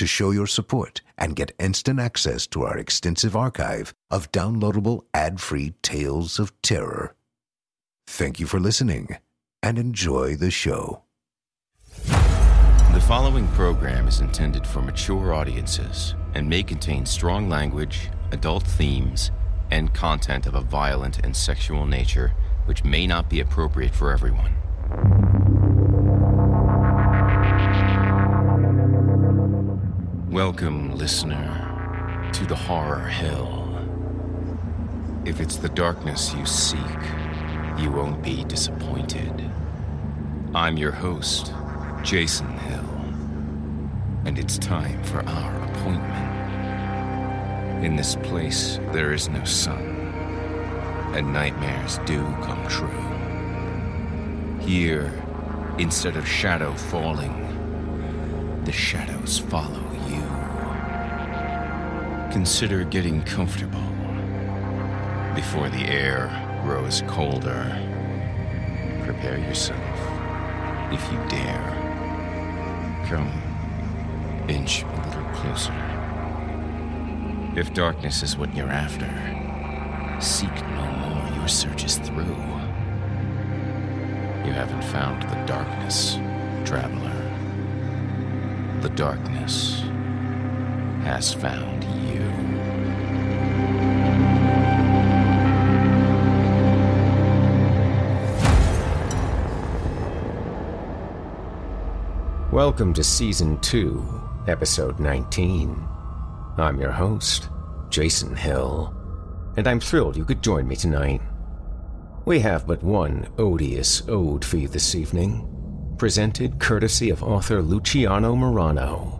to show your support and get instant access to our extensive archive of downloadable ad-free tales of terror. Thank you for listening and enjoy the show. The following program is intended for mature audiences and may contain strong language, adult themes, and content of a violent and sexual nature which may not be appropriate for everyone. Welcome, listener, to the Horror Hill. If it's the darkness you seek, you won't be disappointed. I'm your host, Jason Hill, and it's time for our appointment. In this place, there is no sun, and nightmares do come true. Here, instead of shadow falling, the shadows follow. Consider getting comfortable before the air grows colder. Prepare yourself, if you dare. Come, inch a little closer. If darkness is what you're after, seek no more. Your search is through. You haven't found the darkness, traveler. The darkness has found you. Welcome to Season 2, Episode 19. I'm your host, Jason Hill, and I'm thrilled you could join me tonight. We have but one odious ode for you this evening, presented courtesy of author Luciano Marano.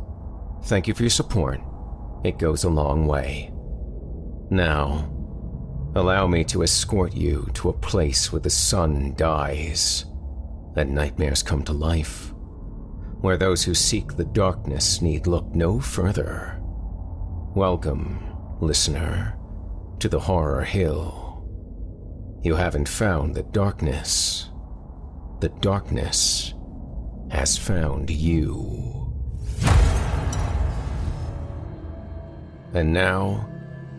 Thank you for your support. It goes a long way. Now, allow me to escort you to a place where the sun dies and nightmares come to life where those who seek the darkness need look no further. Welcome, listener, to the Horror Hill. You haven't found the darkness. The darkness has found you. And now,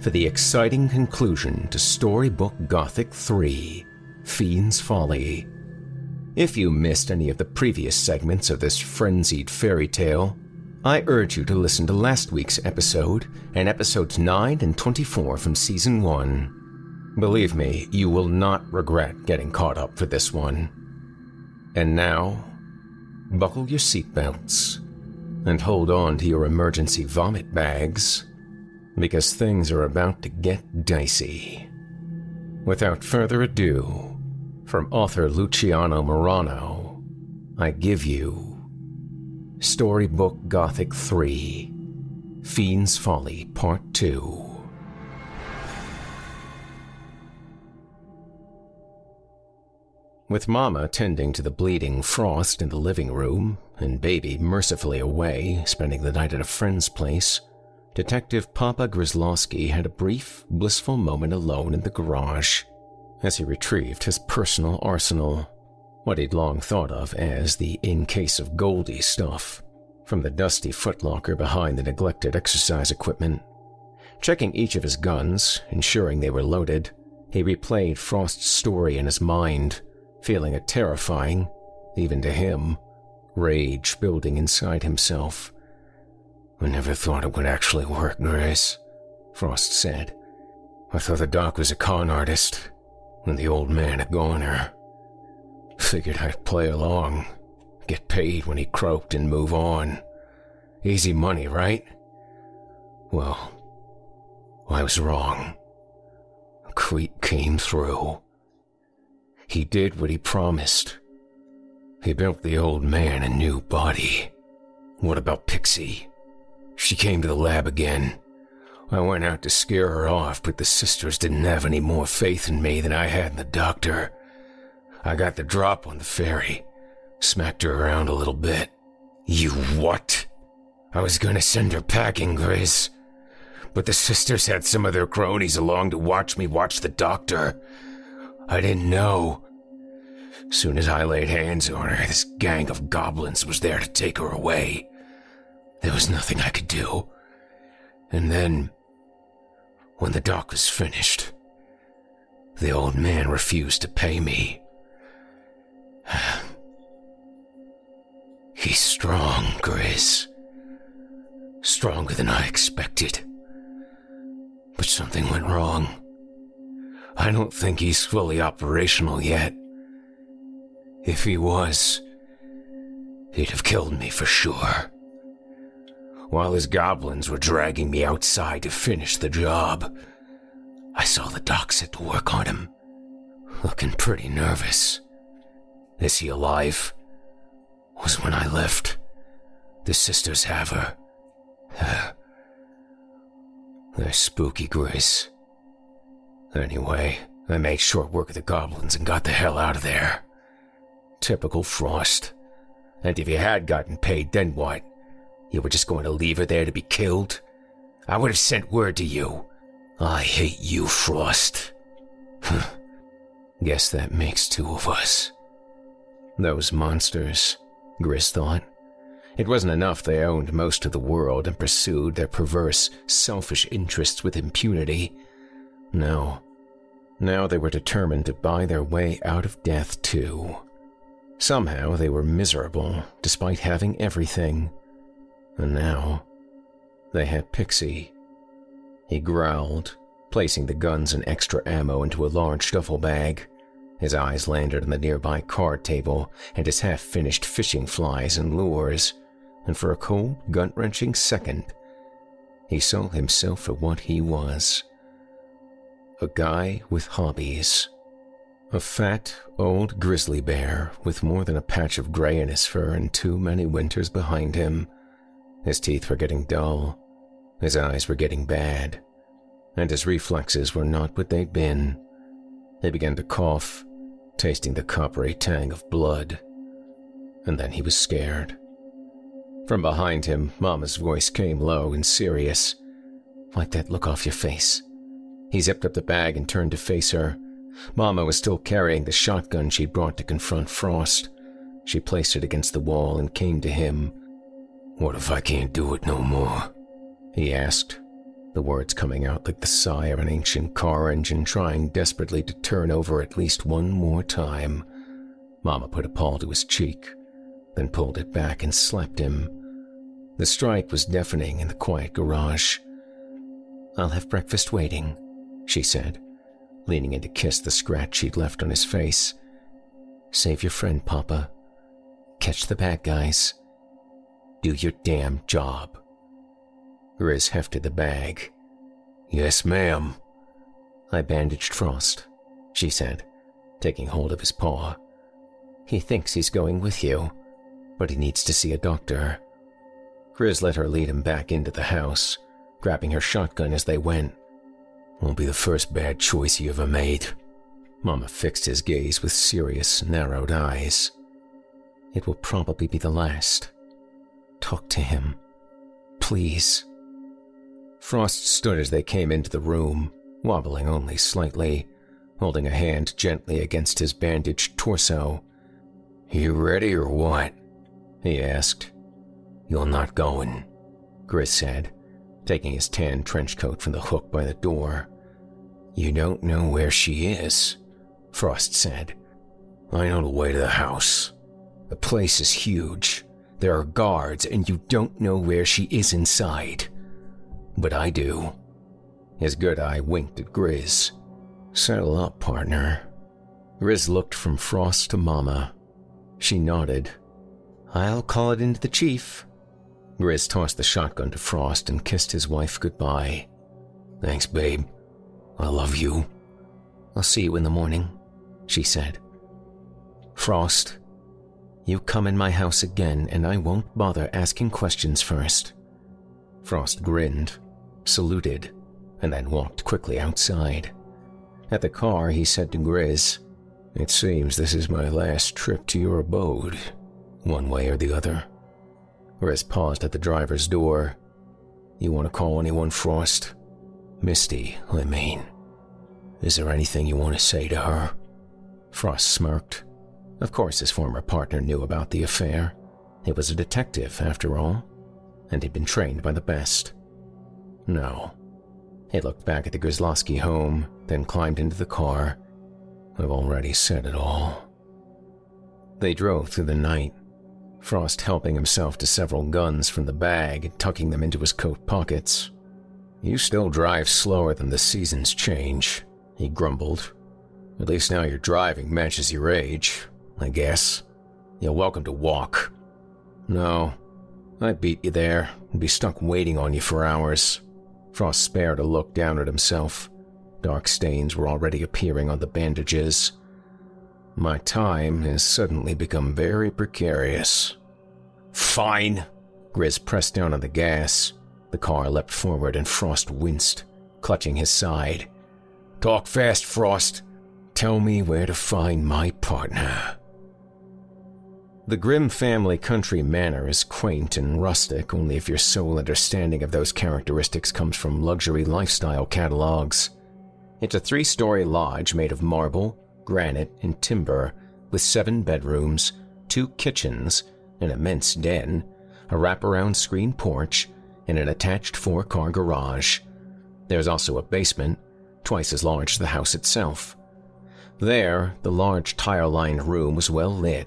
for the exciting conclusion to Storybook Gothic 3 Fiend's Folly if you missed any of the previous segments of this frenzied fairy tale, I urge you to listen to last week's episode and episodes 9 and 24 from season 1. Believe me, you will not regret getting caught up for this one. And now, buckle your seatbelts and hold on to your emergency vomit bags because things are about to get dicey. Without further ado, From author Luciano Marano, I give you Storybook Gothic 3 Fiend's Folly Part 2. With Mama tending to the bleeding Frost in the living room, and Baby mercifully away, spending the night at a friend's place, Detective Papa Grizzlowski had a brief, blissful moment alone in the garage as he retrieved his personal arsenal, what he'd long thought of as the in case of Goldie stuff, from the dusty footlocker behind the neglected exercise equipment. Checking each of his guns, ensuring they were loaded, he replayed Frost's story in his mind, feeling a terrifying, even to him, rage building inside himself. I never thought it would actually work, Grizz, Frost said. I thought the doc was a con artist, and the old man a goner. Figured I'd play along, get paid when he croaked and move on. Easy money, right? Well, I was wrong. Creep came through. He did what he promised. He built the old man a new body. What about Pixie? She came to the lab again. I went out to scare her off, but the sisters didn't have any more faith in me than I had in the doctor. I got the drop on the fairy, smacked her around a little bit. You what? I was gonna send her packing, Grizz. But the sisters had some of their cronies along to watch me watch the doctor. I didn't know. Soon as I laid hands on her, this gang of goblins was there to take her away. There was nothing I could do. And then when the doc was finished, the old man refused to pay me. He's strong, Grizz. Stronger than I expected. But something went wrong. I don't think he's fully operational yet. If he was, he'd have killed me for sure while his goblins were dragging me outside to finish the job. I saw the doc set to work on him, looking pretty nervous. Is he alive? Was when I left. The sisters have her. They're spooky, Grizz. Anyway, I made short work of the goblins and got the hell out of there. Typical Frost. And if you had gotten paid, then what? You were just going to leave her there to be killed? I would have sent word to you. I hate you, Frost. Guess that makes two of us. Those monsters, Grizz thought. It wasn't enough they owned most of the world and pursued their perverse, selfish interests with impunity. No. Now they were determined to buy their way out of death, too. Somehow they were miserable, despite having everything. And now, they had Pixie. He growled, placing the guns and extra ammo into a large duffel bag. His eyes landed on the nearby card table and his half finished fishing flies and lures, and for a cold, gut wrenching second, he saw himself for what he was a guy with hobbies. A fat, old grizzly bear with more than a patch of gray in his fur and too many winters behind him. His teeth were getting dull, his eyes were getting bad, and his reflexes were not what they'd been. He began to cough, tasting the coppery tang of blood. And then he was scared. From behind him, Mama's voice came low and serious. Wipe that look off your face. He zipped up the bag and turned to face her. Mama was still carrying the shotgun she'd brought to confront Frost. She placed it against the wall and came to him, what if I can't do it no more? He asked, the words coming out like the sigh of an ancient car engine trying desperately to turn over at least one more time. Mama put a paw to his cheek, then pulled it back and slapped him. The strike was deafening in the quiet garage. I'll have breakfast waiting, she said, leaning in to kiss the scratch she'd left on his face. Save your friend, Papa. Catch the bad guys. Do your damn job. Grizz hefted the bag. Yes, ma'am. I bandaged Frost, she said, taking hold of his paw. He thinks he's going with you, but he needs to see a doctor. Grizz let her lead him back into the house, grabbing her shotgun as they went. Won't be the first bad choice you ever made. Mama fixed his gaze with serious, narrowed eyes. It will probably be the last. Talk to him. Please. Frost stood as they came into the room, wobbling only slightly, holding a hand gently against his bandaged torso. You ready or what? He asked. You're not going, Grizz said, taking his tan trench coat from the hook by the door. You don't know where she is, Frost said. I know the way to the house. The place is huge. There are guards, and you don't know where she is inside. But I do. His good eye winked at Grizz. Settle up, partner. Grizz looked from Frost to Mama. She nodded. I'll call it into the chief. Grizz tossed the shotgun to Frost and kissed his wife goodbye. Thanks, babe. I love you. I'll see you in the morning, she said. Frost, you come in my house again and I won't bother asking questions first. Frost grinned, saluted, and then walked quickly outside. At the car, he said to Grizz, It seems this is my last trip to your abode, one way or the other. Grizz paused at the driver's door. You want to call anyone, Frost? Misty, I mean. Is there anything you want to say to her? Frost smirked. Of course, his former partner knew about the affair. He was a detective, after all, and he'd been trained by the best. No. He looked back at the Grizzlowski home, then climbed into the car. I've already said it all. They drove through the night, Frost helping himself to several guns from the bag tucking them into his coat pockets. You still drive slower than the seasons change, he grumbled. At least now your driving matches your age, I guess. You're welcome to walk. No, I'd beat you there and be stuck waiting on you for hours. Frost spared a look down at himself. Dark stains were already appearing on the bandages. My time has suddenly become very precarious. Fine. Grizz pressed down on the gas. The car leapt forward and Frost winced, clutching his side. Talk fast, Frost. Tell me where to find my partner. The Grimm family country manor is quaint and rustic only if your sole understanding of those characteristics comes from luxury lifestyle catalogs. It's a three story lodge made of marble, granite, and timber, with seven bedrooms, two kitchens, an immense den, a wraparound screen porch, and an attached four car garage. There's also a basement, twice as large as the house itself. There, the large tile lined room was well lit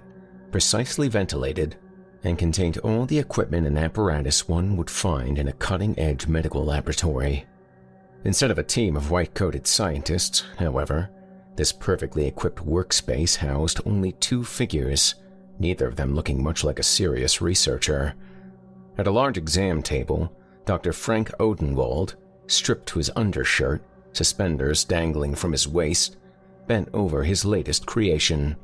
precisely ventilated, and contained all the equipment and apparatus one would find in a cutting edge medical laboratory. Instead of a team of white coated scientists, however, this perfectly equipped workspace housed only two figures, neither of them looking much like a serious researcher. At a large exam table, Dr. Frank Odenwald, stripped to his undershirt, suspenders dangling from his waist, bent over his latest creation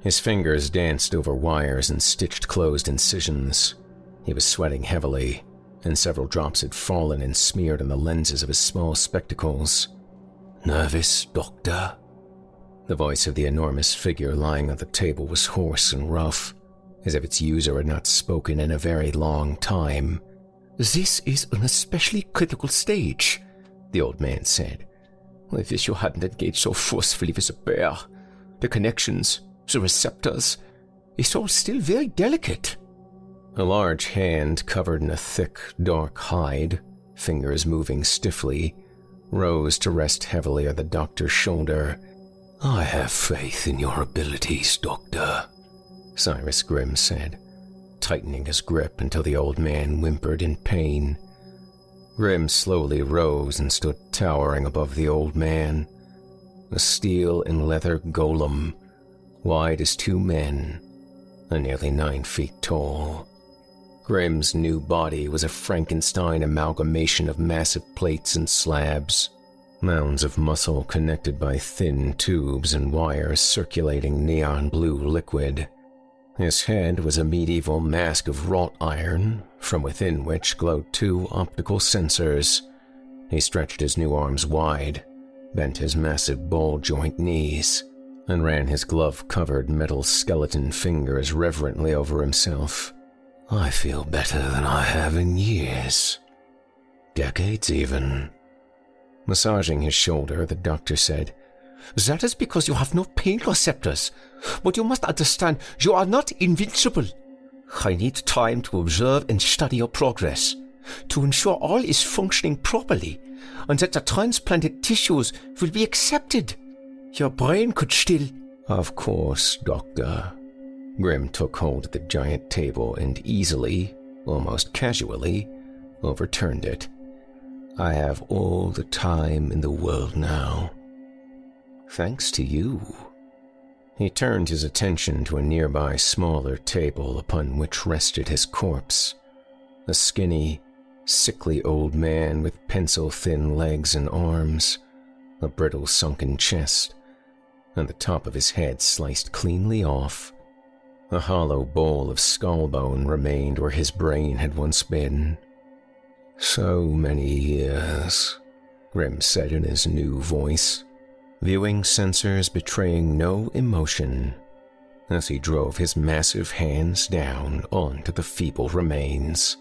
his fingers danced over wires and stitched closed incisions. He was sweating heavily, and several drops had fallen and smeared on the lenses of his small spectacles. Nervous, Doctor? The voice of the enormous figure lying on the table was hoarse and rough, as if its user had not spoken in a very long time. This is an especially critical stage, the old man said. I wish you hadn't engaged so forcefully with the bear. The connections, the receptors. It's all still very delicate. A large hand covered in a thick, dark hide, fingers moving stiffly, rose to rest heavily on the doctor's shoulder. I have faith in your abilities, Doctor, Cyrus Grimm said, tightening his grip until the old man whimpered in pain. Grimm slowly rose and stood towering above the old man, a steel and leather golem wide as two men, and nearly nine feet tall. Grimm's new body was a Frankenstein amalgamation of massive plates and slabs. Mounds of muscle connected by thin tubes and wires circulating neon blue liquid. His head was a medieval mask of wrought iron, from within which glowed two optical sensors. He stretched his new arms wide, bent his massive ball joint knees, and ran his glove covered metal skeleton fingers reverently over himself. I feel better than I have in years. Decades, even. Massaging his shoulder, the doctor said, That is because you have no pain receptors. But you must understand, you are not invincible. I need time to observe and study your progress, to ensure all is functioning properly, and that the transplanted tissues will be accepted. Your brain could still. Of course, Doctor. Grimm took hold of the giant table and easily, almost casually, overturned it. I have all the time in the world now. Thanks to you. He turned his attention to a nearby smaller table upon which rested his corpse. A skinny, sickly old man with pencil thin legs and arms, a brittle sunken chest, and the top of his head sliced cleanly off. A hollow bowl of skull bone remained where his brain had once been, so many years, Grimm said in his new voice, viewing sensors betraying no emotion as he drove his massive hands down onto the feeble remains.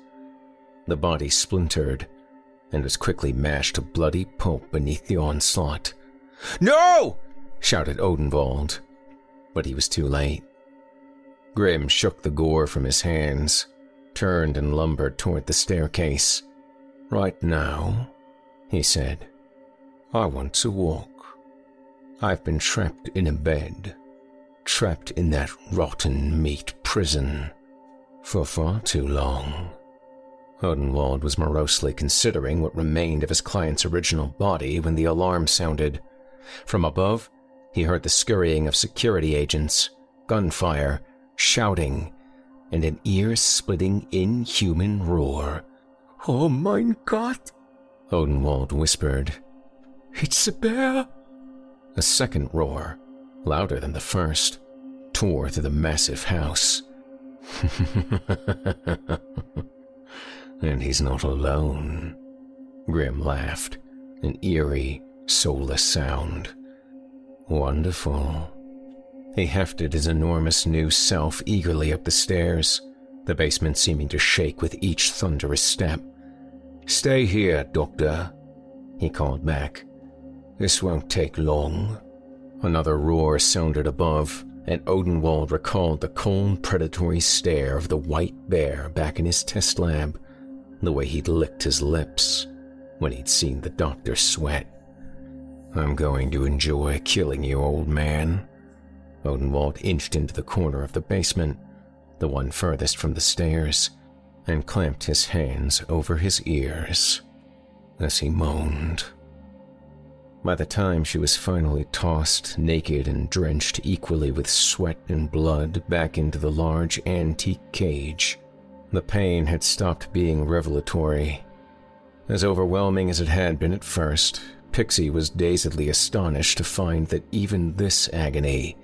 The body splintered and was quickly mashed to bloody pulp beneath the onslaught. No! Shouted Odenwald, but he was too late. Grimm shook the gore from his hands, turned and lumbered toward the staircase. Right now, he said, I want to walk. I've been trapped in a bed, trapped in that rotten meat prison for far too long. Odenwald was morosely considering what remained of his client's original body when the alarm sounded. From above, he heard the scurrying of security agents, gunfire, shouting, and an ear splitting inhuman roar Oh mein Gott, Odenwald whispered. It's a bear. A second roar, louder than the first, tore through the massive house. and he's not alone. Grimm laughed, an eerie, soulless sound. Wonderful. He hefted his enormous new self eagerly up the stairs, the basement seeming to shake with each thunderous step. Stay here, Doctor, he called back. This won't take long. Another roar sounded above, and Odenwald recalled the cold, predatory stare of the white bear back in his test lab, the way he'd licked his lips when he'd seen the doctor sweat. I'm going to enjoy killing you, old man. Odenwald inched into the corner of the basement, the one furthest from the stairs and clamped his hands over his ears as he moaned. By the time she was finally tossed, naked and drenched equally with sweat and blood, back into the large antique cage, the pain had stopped being revelatory. As overwhelming as it had been at first, Pixie was dazedly astonished to find that even this agony,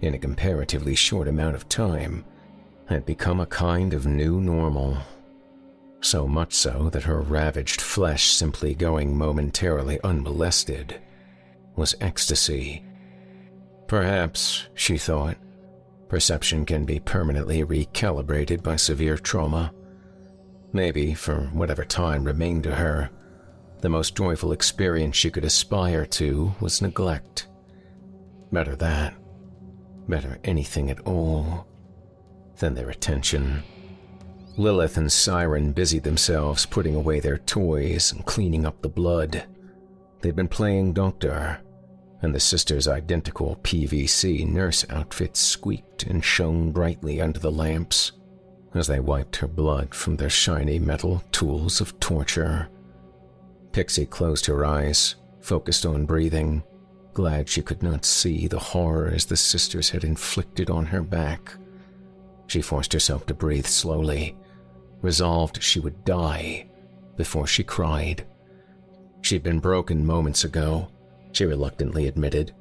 in a comparatively short amount of time, had become a kind of new normal. So much so that her ravaged flesh simply going momentarily unmolested was ecstasy. Perhaps, she thought, perception can be permanently recalibrated by severe trauma. Maybe, for whatever time remained to her, the most joyful experience she could aspire to was neglect. Better that. Better anything at all than their attention. Lilith and Siren busied themselves putting away their toys and cleaning up the blood. They'd been playing doctor, and the sisters' identical PVC nurse outfits squeaked and shone brightly under the lamps as they wiped her blood from their shiny metal tools of torture. Pixie closed her eyes, focused on breathing, glad she could not see the horrors the sisters had inflicted on her back. She forced herself to breathe slowly, resolved she would die before she cried. She'd been broken moments ago, she reluctantly admitted.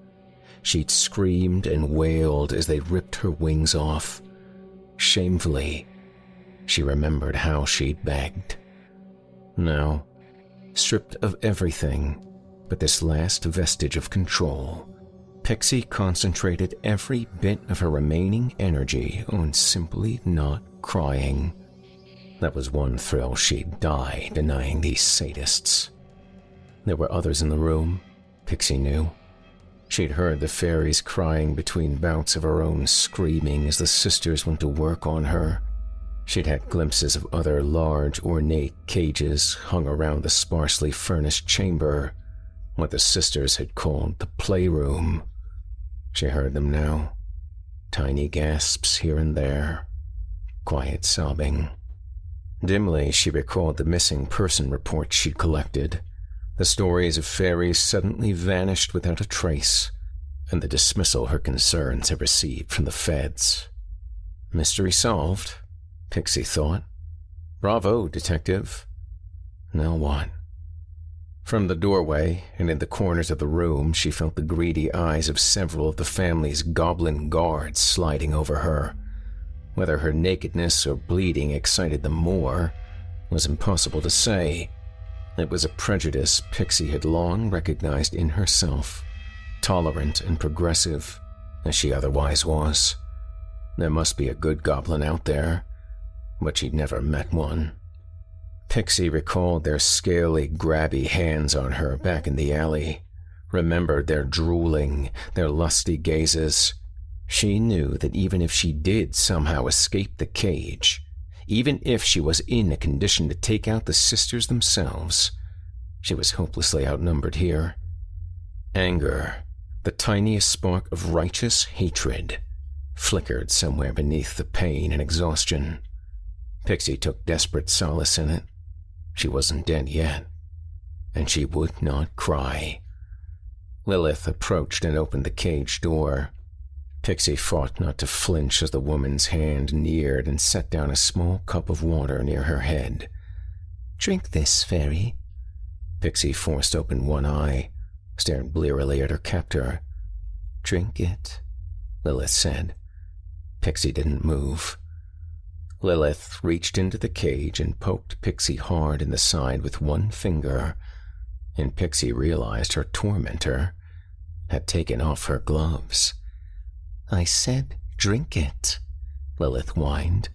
She'd screamed and wailed as they ripped her wings off. Shamefully, she remembered how she'd begged. Now, stripped of everything but this last vestige of control, Pixie concentrated every bit of her remaining energy on simply not crying. That was one thrill she'd die denying these sadists. There were others in the room, Pixie knew. She'd heard the fairies crying between bouts of her own screaming as the sisters went to work on her. She'd had glimpses of other large, ornate cages hung around the sparsely furnished chamber, what the sisters had called the playroom. She heard them now tiny gasps here and there, quiet sobbing. Dimly, she recalled the missing person reports she'd collected, the stories of fairies suddenly vanished without a trace, and the dismissal her concerns had received from the feds. Mystery solved, Pixie thought. Bravo, detective. Now what? From the doorway and in the corners of the room, she felt the greedy eyes of several of the family's goblin guards sliding over her. Whether her nakedness or bleeding excited them more was impossible to say. It was a prejudice Pixie had long recognized in herself, tolerant and progressive as she otherwise was. There must be a good goblin out there, but she'd never met one. Pixie recalled their scaly, grabby hands on her back in the alley, remembered their drooling, their lusty gazes. She knew that even if she did somehow escape the cage, even if she was in a condition to take out the sisters themselves, she was hopelessly outnumbered here. Anger, the tiniest spark of righteous hatred, flickered somewhere beneath the pain and exhaustion. Pixie took desperate solace in it. She wasn't dead yet, and she would not cry. Lilith approached and opened the cage door. Pixie fought not to flinch as the woman's hand neared and set down a small cup of water near her head. Drink this, fairy. Pixie forced open one eye, stared blearily at her captor. Drink it, Lilith said. Pixie didn't move. Lilith reached into the cage and poked Pixie hard in the side with one finger, and Pixie realized her tormentor had taken off her gloves. I said, drink it, Lilith whined.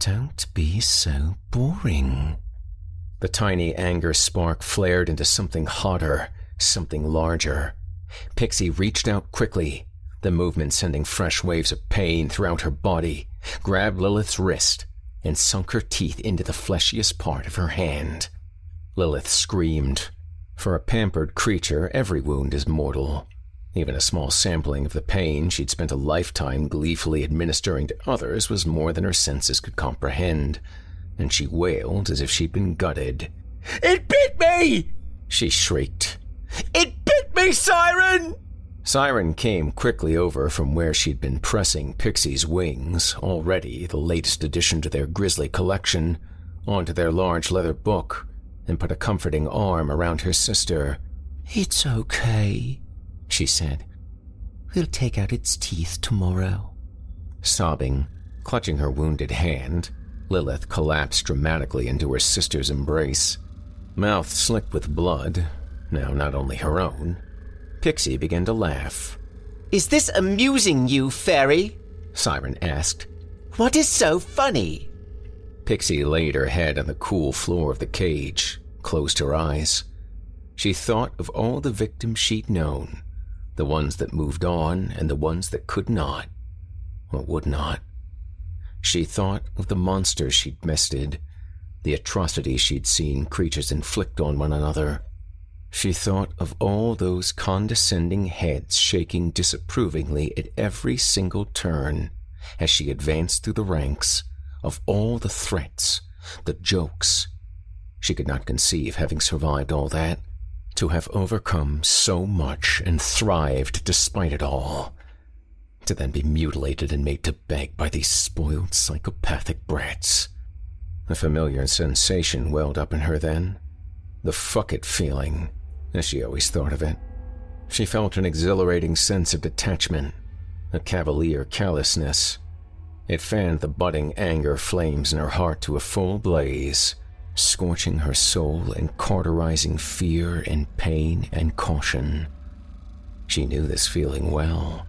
Don't be so boring. The tiny anger spark flared into something hotter, something larger. Pixie reached out quickly, the movement sending fresh waves of pain throughout her body, grabbed Lilith's wrist, and sunk her teeth into the fleshiest part of her hand. Lilith screamed. For a pampered creature, every wound is mortal. Even a small sampling of the pain she'd spent a lifetime gleefully administering to others was more than her senses could comprehend, and she wailed as if she'd been gutted. It bit me! she shrieked. It bit me, Siren! Siren came quickly over from where she'd been pressing Pixie's wings, already the latest addition to their grisly collection, onto their large leather book, and put a comforting arm around her sister. It's okay, she said. We'll take out its teeth tomorrow. Sobbing, clutching her wounded hand, Lilith collapsed dramatically into her sister's embrace. Mouth slick with blood, now not only her own, Pixie began to laugh. Is this amusing you, Fairy? Siren asked. What is so funny? Pixie laid her head on the cool floor of the cage, closed her eyes. She thought of all the victims she'd known, the ones that moved on and the ones that could not, or would not. She thought of the monsters she'd bested, the atrocities she'd seen creatures inflict on one another, she thought of all those condescending heads shaking disapprovingly at every single turn as she advanced through the ranks, of all the threats, the jokes. She could not conceive having survived all that, to have overcome so much and thrived despite it all, to then be mutilated and made to beg by these spoiled psychopathic brats. A familiar sensation welled up in her then, the fuck it feeling as she always thought of it. She felt an exhilarating sense of detachment, a cavalier callousness. It fanned the budding anger flames in her heart to a full blaze, scorching her soul and cauterizing fear and pain and caution. She knew this feeling well.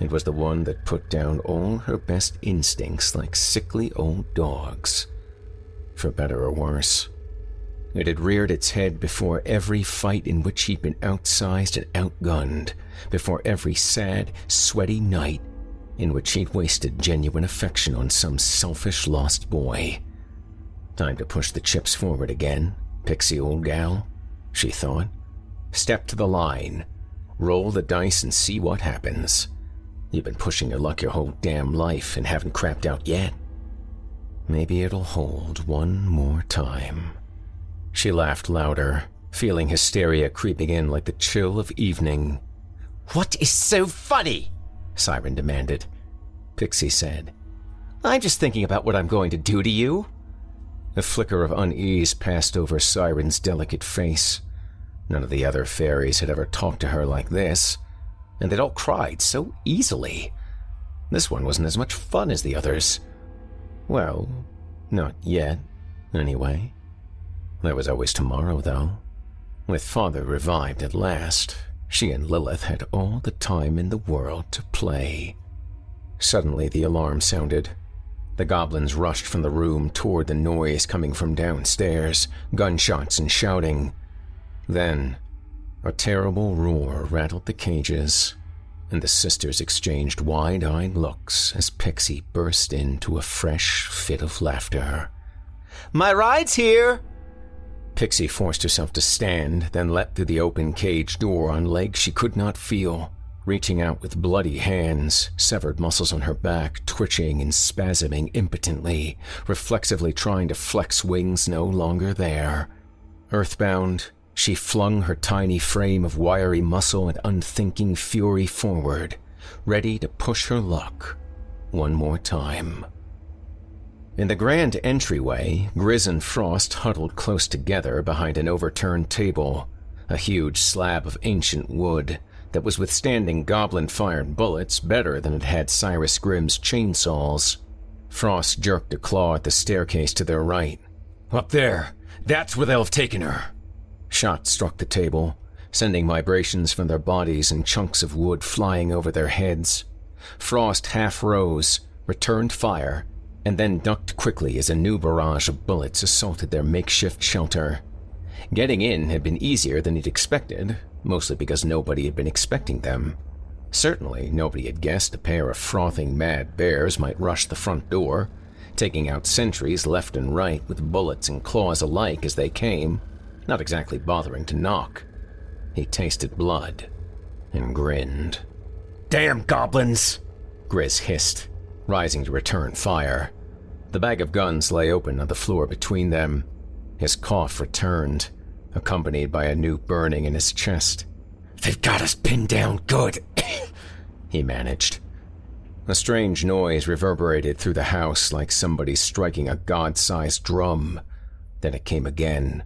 It was the one that put down all her best instincts like sickly old dogs. For better or worse, it had reared its head before every fight in which he'd been outsized and outgunned, before every sad, sweaty night in which he'd wasted genuine affection on some selfish lost boy. Time to push the chips forward again, Pixie old gal, she thought. Step to the line, roll the dice and see what happens. You've been pushing your luck your whole damn life and haven't crapped out yet. Maybe it'll hold one more time. She laughed louder, feeling hysteria creeping in like the chill of evening. What is so funny? Siren demanded. Pixie said, I'm just thinking about what I'm going to do to you. A flicker of unease passed over Siren's delicate face. None of the other fairies had ever talked to her like this, and they'd all cried so easily. This one wasn't as much fun as the others. Well, not yet, anyway. There was always tomorrow, though. With Father revived at last, she and Lilith had all the time in the world to play. Suddenly, the alarm sounded. The goblins rushed from the room toward the noise coming from downstairs, gunshots and shouting. Then, a terrible roar rattled the cages, and the sisters exchanged wide eyed looks as Pixie burst into a fresh fit of laughter. My ride's here! Pixie forced herself to stand, then leapt through the open cage door on legs she could not feel, reaching out with bloody hands, severed muscles on her back twitching and spasming impotently, reflexively trying to flex wings no longer there. Earthbound, she flung her tiny frame of wiry muscle and unthinking fury forward, ready to push her luck one more time. In the grand entryway, Grizz and Frost huddled close together behind an overturned table, a huge slab of ancient wood that was withstanding goblin fired bullets better than it had Cyrus Grimm's chainsaws. Frost jerked a claw at the staircase to their right. Up there! That's where they'll have taken her! Shots struck the table, sending vibrations from their bodies and chunks of wood flying over their heads. Frost half rose, returned fire, and then ducked quickly as a new barrage of bullets assaulted their makeshift shelter. Getting in had been easier than he'd expected, mostly because nobody had been expecting them. Certainly, nobody had guessed a pair of frothing mad bears might rush the front door, taking out sentries left and right with bullets and claws alike as they came not exactly bothering to knock. He tasted blood and grinned. Damn goblins! Grizz hissed, rising to return fire. The bag of guns lay open on the floor between them. His cough returned, accompanied by a new burning in his chest. They've got us pinned down good, he managed. A strange noise reverberated through the house like somebody striking a god sized drum. Then it came again,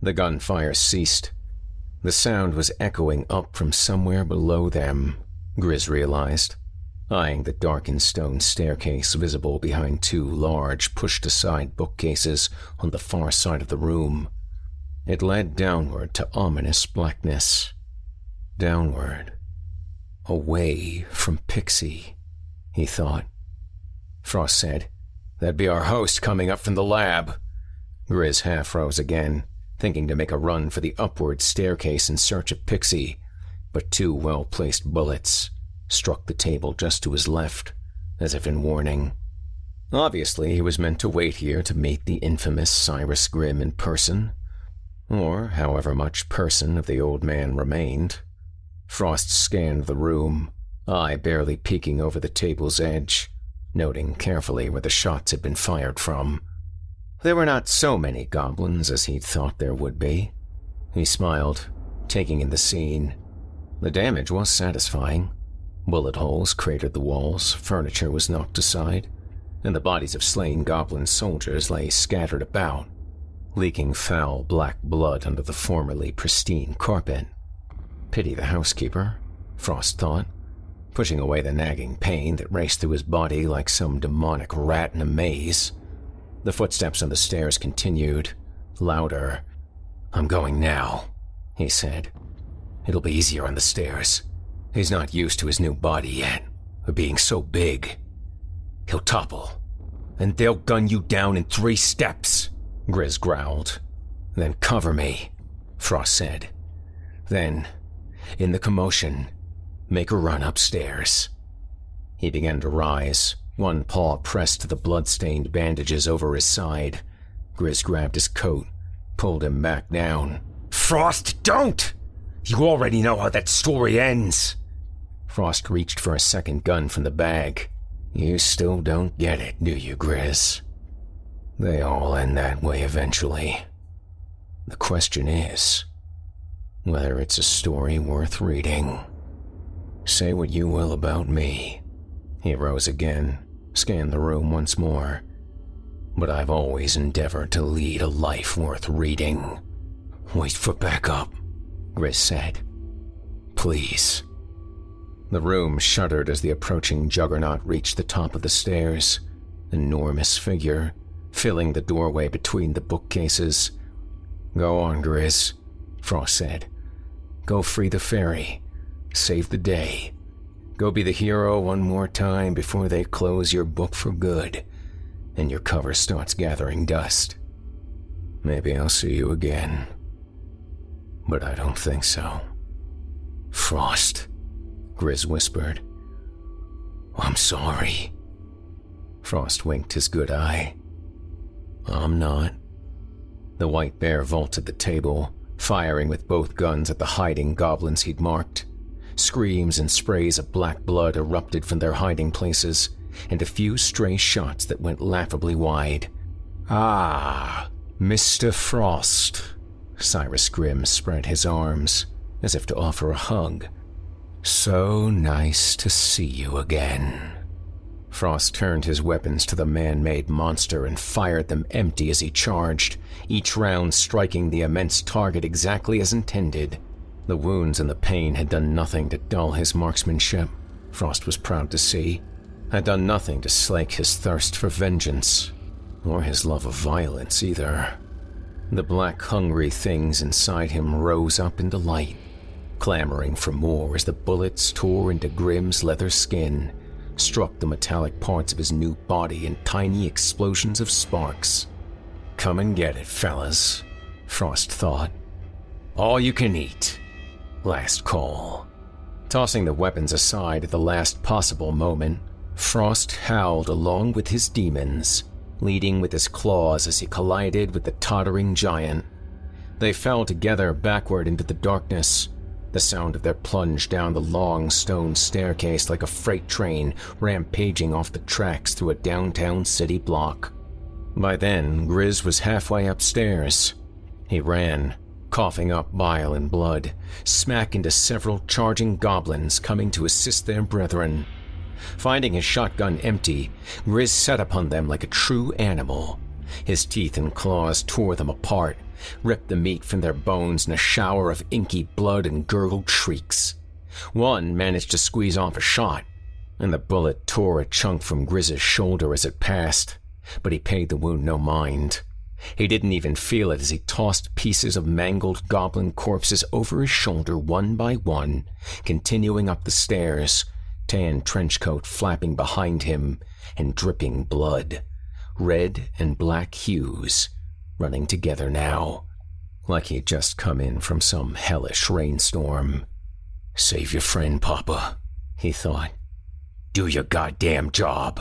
the gunfire ceased. The sound was echoing up from somewhere below them, Grizz realized, eyeing the darkened stone staircase visible behind two large, pushed aside bookcases on the far side of the room. It led downward to ominous blackness. Downward. Away from Pixie, he thought. Frost said, That'd be our host coming up from the lab. Grizz half rose again thinking to make a run for the upward staircase in search of Pixie, but two well placed bullets struck the table just to his left, as if in warning. Obviously, he was meant to wait here to meet the infamous Cyrus Grimm in person, or however much person of the old man remained. Frost scanned the room, eye barely peeking over the table's edge, noting carefully where the shots had been fired from. There were not so many goblins as he'd thought there would be. He smiled, taking in the scene. The damage was satisfying. Bullet holes cratered the walls, furniture was knocked aside, and the bodies of slain goblin soldiers lay scattered about. leaking foul black blood under the formerly pristine carpet. Pity the housekeeper, Frost thought, pushing away the nagging pain that raced through his body like some demonic rat in a maze. The footsteps on the stairs continued, louder. I'm going now, he said. It'll be easier on the stairs. He's not used to his new body yet, or being so big. He'll topple, and they'll gun you down in three steps, Grizz growled. Then cover me, Frost said. Then, in the commotion, make a run upstairs. He began to rise, one paw pressed to the blood-stained bandages over his side. Grizz grabbed his coat, pulled him back down. Frost, don't! You already know how that story ends. Frost reached for a second gun from the bag. You still don't get it, do you, Grizz? They all end that way eventually. The question is whether it's a story worth reading. Say what you will about me. He rose again, scanned the room once more. But I've always endeavored to lead a life worth reading. Wait for backup, Grizz said. Please. The room shuddered as the approaching juggernaut reached the top of the stairs. Enormous figure, filling the doorway between the bookcases. Go on, Grizz, Frost said. Go free the fairy. Save the day. Go be the hero one more time before they close your book for good and your cover starts gathering dust. Maybe I'll see you again. But I don't think so. Frost, Grizz whispered. I'm sorry. Frost winked his good eye. I'm not. The white bear vaulted the table, firing with both guns at the hiding goblins he'd marked. Screams and sprays of black blood erupted from their hiding places, and a few stray shots that went laughably wide. Ah, Mr. Frost. Cyrus Grimm spread his arms, as if to offer a hug. So nice to see you again. Frost turned his weapons to the man made monster and fired them empty as he charged, each round striking the immense target exactly as intended. The wounds and the pain had done nothing to dull his marksmanship, Frost was proud to see, had done nothing to slake his thirst for vengeance, or his love of violence either. The black, hungry things inside him rose up into light, clamoring for more as the bullets tore into Grimm's leather skin, struck the metallic parts of his new body in tiny explosions of sparks. Come and get it, fellas, Frost thought. All you can eat. Last call. Tossing the weapons aside at the last possible moment, Frost howled along with his demons, leading with his claws as he collided with the tottering giant. They fell together backward into the darkness, the sound of their plunge down the long stone staircase like a freight train rampaging off the tracks through a downtown city block. By then, Grizz was halfway upstairs. He ran, coughing up bile and blood, smack into several charging goblins coming to assist their brethren. Finding his shotgun empty, Grizz set upon them like a true animal. His teeth and claws tore them apart, ripped the meat from their bones in a shower of inky blood and gurgled shrieks. One managed to squeeze off a shot, and the bullet tore a chunk from Grizz's shoulder as it passed, but he paid the wound no mind. He didn't even feel it as he tossed pieces of mangled goblin corpses over his shoulder one by one, continuing up the stairs, tan trench coat flapping behind him and dripping blood, red and black hues running together now, like he'd just come in from some hellish rainstorm. Save your friend, Papa, he thought. Do your goddamn job.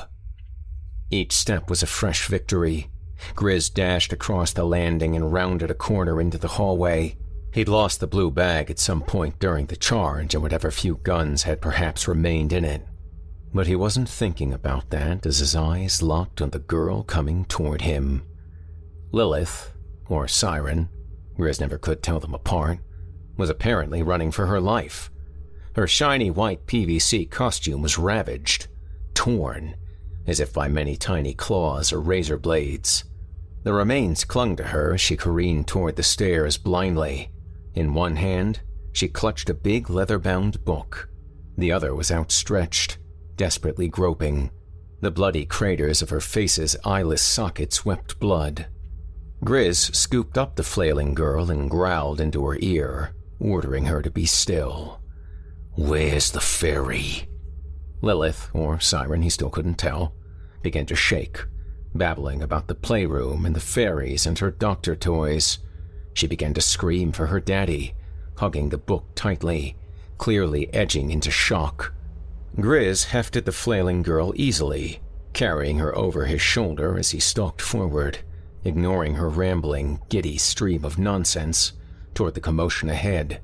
Each step was a fresh victory. Grizz dashed across the landing and rounded a corner into the hallway, He'd lost the blue bag at some point during the charge and whatever few guns had perhaps remained in it. But he wasn't thinking about that as his eyes locked on the girl coming toward him. Lilith, or Siren, Grizz never could tell them apart, was apparently running for her life. Her shiny white PVC costume was ravaged, torn, as if by many tiny claws or razor blades. The remains clung to her as she careened toward the stairs blindly. In one hand, she clutched a big leather bound book. The other was outstretched, desperately groping. The bloody craters of her face's eyeless sockets wept blood. Grizz scooped up the flailing girl and growled into her ear, ordering her to be still. Where's the fairy? Lilith, or Siren, he still couldn't tell, began to shake, babbling about the playroom and the fairies and her doctor toys. She began to scream for her daddy, hugging the book tightly, clearly edging into shock. Grizz hefted the flailing girl easily, carrying her over his shoulder as he stalked forward, ignoring her rambling, giddy stream of nonsense toward the commotion ahead.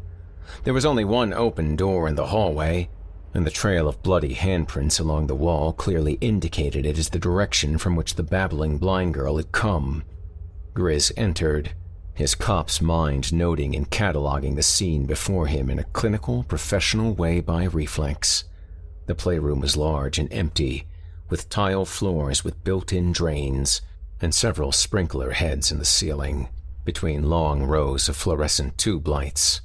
There was only one open door in the hallway, and the trail of bloody handprints along the wall clearly indicated it as the direction from which the babbling blind girl had come. Grizz entered, his cop's mind noting and cataloging the scene before him in a clinical, professional way by reflex. The playroom was large and empty, with tile floors with built in drains and several sprinkler heads in the ceiling, between long rows of fluorescent tube lights.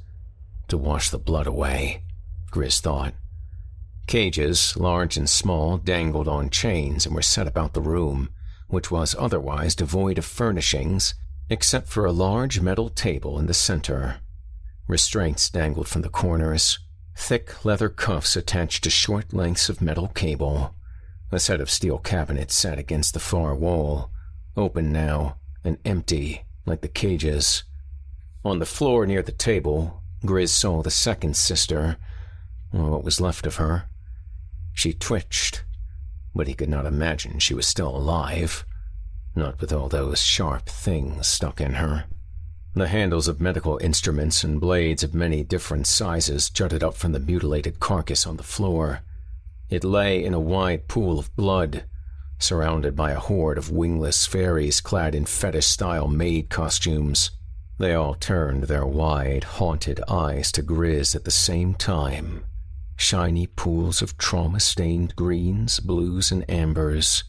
To wash the blood away, Grizz thought. Cages, large and small, dangled on chains and were set about the room, which was otherwise devoid of furnishings except for a large metal table in the center. Restraints dangled from the corners, thick leather cuffs attached to short lengths of metal cable. A set of steel cabinets sat against the far wall, open now and empty like the cages. On the floor near the table, Grizz saw the second sister, or what was left of her. She twitched, but he could not imagine she was still alive not with all those sharp things stuck in her. The handles of medical instruments and blades of many different sizes jutted up from the mutilated carcass on the floor. It lay in a wide pool of blood, surrounded by a horde of wingless fairies clad in fetish style maid costumes. They all turned their wide, haunted eyes to Grizz at the same time. Shiny pools of trauma stained greens, blues, and ambers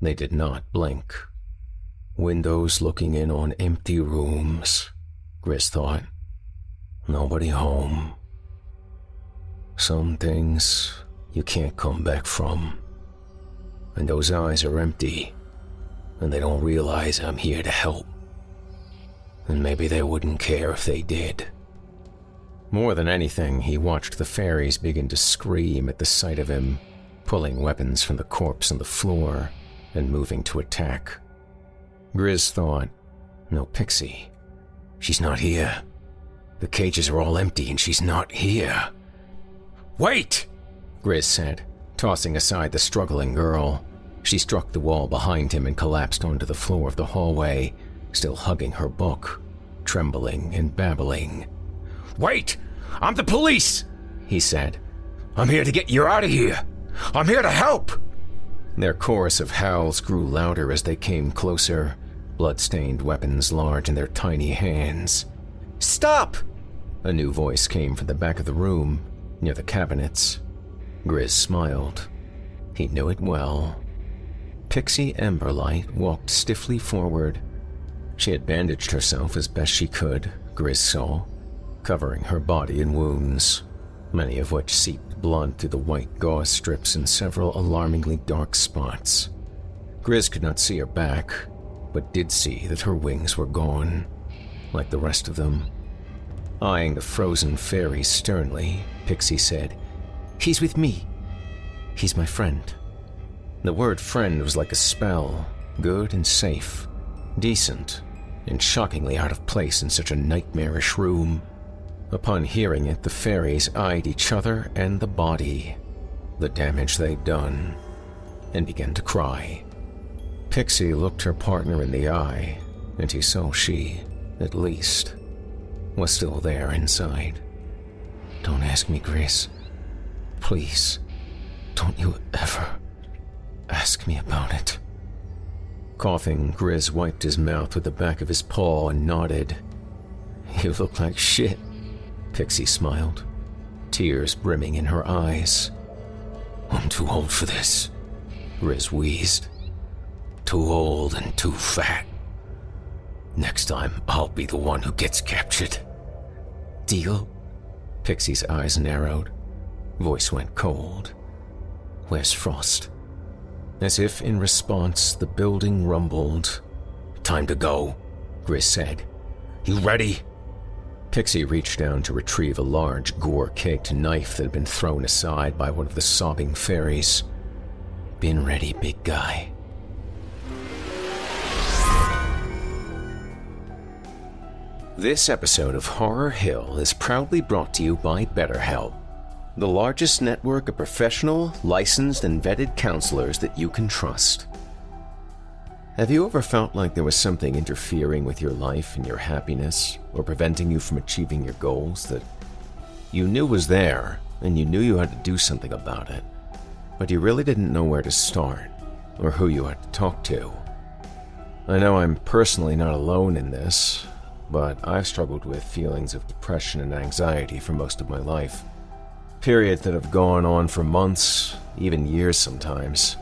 they did not blink. Windows looking in on empty rooms, Grizz thought. Nobody home. Some things you can't come back from. And those eyes are empty, and they don't realize I'm here to help. And maybe they wouldn't care if they did. More than anything, he watched the fairies begin to scream at the sight of him, pulling weapons from the corpse on the floor and moving to attack. Grizz thought, no Pixie. She's not here. The cages are all empty and she's not here. Wait! Grizz said, tossing aside the struggling girl. She struck the wall behind him and collapsed onto the floor of the hallway, still hugging her book, trembling and babbling. Wait! I'm the police! He said. I'm here to get you out of here! I'm here to help! Their chorus of howls grew louder as they came closer, blood-stained weapons large in their tiny hands. Stop! A new voice came from the back of the room, near the cabinets. Grizz smiled. He knew it well. Pixie Emberlight walked stiffly forward. She had bandaged herself as best she could, Grizz saw, covering her body in wounds, many of which seeped blood through the white gauze strips in several alarmingly dark spots. Grizz could not see her back, but did see that her wings were gone, like the rest of them. Eyeing the frozen fairy sternly, Pixie said, He's with me. He's my friend. The word friend was like a spell, good and safe, decent, and shockingly out of place in such a nightmarish room. Upon hearing it, the fairies eyed each other and the body, the damage they'd done, and began to cry. Pixie looked her partner in the eye, and he saw she, at least, was still there inside. Don't ask me, Grace. Please, don't you ever ask me about it. Coughing, Grizz wiped his mouth with the back of his paw and nodded. You look like shit, Pixie smiled, tears brimming in her eyes. I'm too old for this, Grizz wheezed. Too old and too fat. Next time, I'll be the one who gets captured. Deal? Pixie's eyes narrowed. Voice went cold. Where's Frost? As if in response, the building rumbled. Time to go, Grizz said. You ready? Pixie reached down to retrieve a large, gore caked knife that had been thrown aside by one of the sobbing fairies. Been ready, big guy. This episode of Horror Hill is proudly brought to you by BetterHelp, the largest network of professional, licensed, and vetted counselors that you can trust. Have you ever felt like there was something interfering with your life and your happiness, or preventing you from achieving your goals that you knew was there and you knew you had to do something about it, but you really didn't know where to start or who you had to talk to? I know I'm personally not alone in this, but I've struggled with feelings of depression and anxiety for most of my life. Periods that have gone on for months, even years sometimes.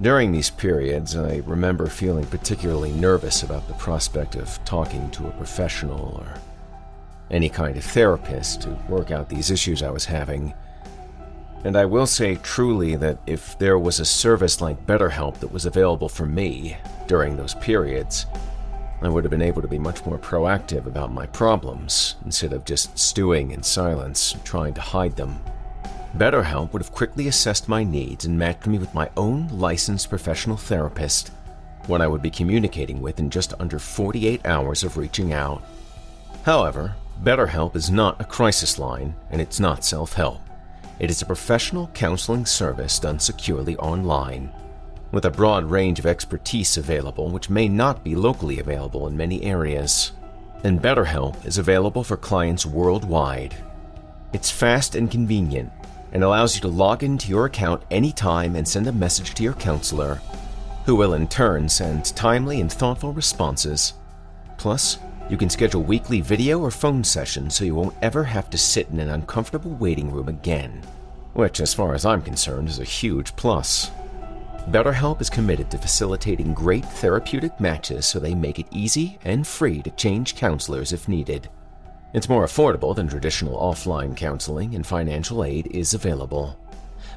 During these periods, I remember feeling particularly nervous about the prospect of talking to a professional or any kind of therapist to work out these issues I was having. And I will say truly that if there was a service like BetterHelp that was available for me during those periods, I would have been able to be much more proactive about my problems instead of just stewing in silence, trying to hide them. BetterHelp would have quickly assessed my needs and matched me with my own licensed professional therapist, one I would be communicating with in just under 48 hours of reaching out. However, BetterHelp is not a crisis line and it's not self help. It is a professional counseling service done securely online with a broad range of expertise available which may not be locally available in many areas. And BetterHelp is available for clients worldwide. It's fast and convenient and allows you to log into your account anytime and send a message to your counselor, who will in turn send timely and thoughtful responses. Plus, you can schedule weekly video or phone sessions so you won't ever have to sit in an uncomfortable waiting room again, which, as far as I'm concerned, is a huge plus. BetterHelp is committed to facilitating great therapeutic matches so they make it easy and free to change counselors if needed. It's more affordable than traditional offline counseling, and financial aid is available.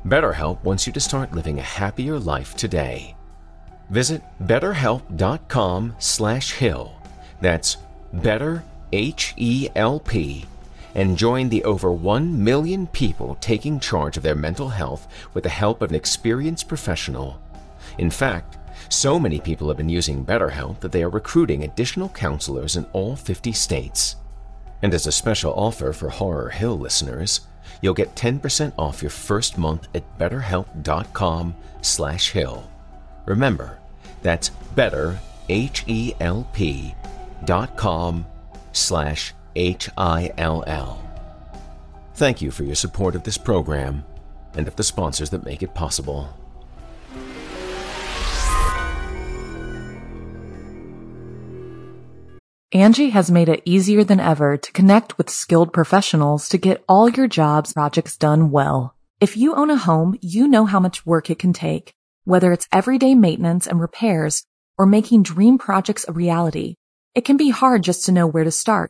BetterHelp wants you to start living a happier life today. Visit betterhelp.com/hill. That's better H E L P and join the over 1 million people taking charge of their mental health with the help of an experienced professional. In fact, so many people have been using BetterHelp that they are recruiting additional counselors in all 50 states. And as a special offer for Horror Hill listeners, you'll get 10% off your first month at betterhelp.com/hill. Remember, that's better H E L P dot com slash H I L L. Thank you for your support of this program and of the sponsors that make it possible. Angi has made it easier than ever to connect with skilled professionals to get all your jobs projects done well. If you own a home, you know how much work it can take, whether it's everyday maintenance and repairs or making dream projects a reality. It can be hard just to know where to start.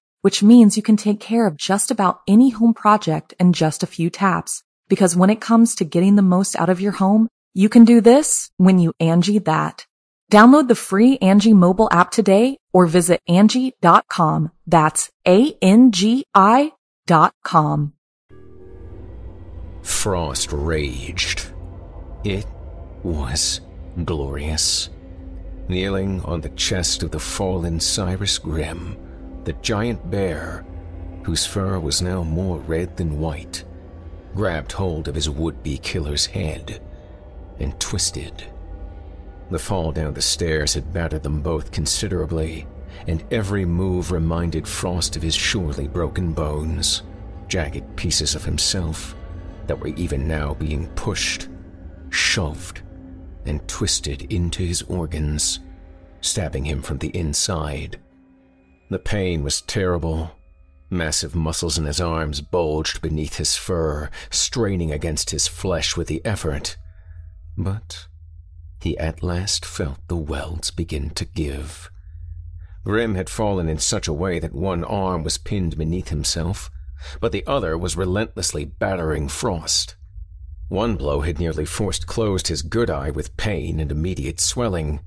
which means you can take care of just about any home project in just a few taps. Because when it comes to getting the most out of your home, you can do this when you Angi that. Download the free Angi mobile app today or visit Angi.com. That's A-N-G-I dot com. Frost raged. It was glorious. Kneeling on the chest of the fallen Cyrus Grimm, the giant bear, whose fur was now more red than white, grabbed hold of his would be killer's head and twisted. The fall down the stairs had battered them both considerably, and every move reminded Frost of his surely broken bones, jagged pieces of himself that were even now being pushed, shoved, and twisted into his organs, stabbing him from the inside. The pain was terrible. Massive muscles in his arms bulged beneath his fur, straining against his flesh with the effort. But he at last felt the welds begin to give. Grimm had fallen in such a way that one arm was pinned beneath himself, but the other was relentlessly battering Frost. One blow had nearly forced closed his good eye with pain and immediate swelling.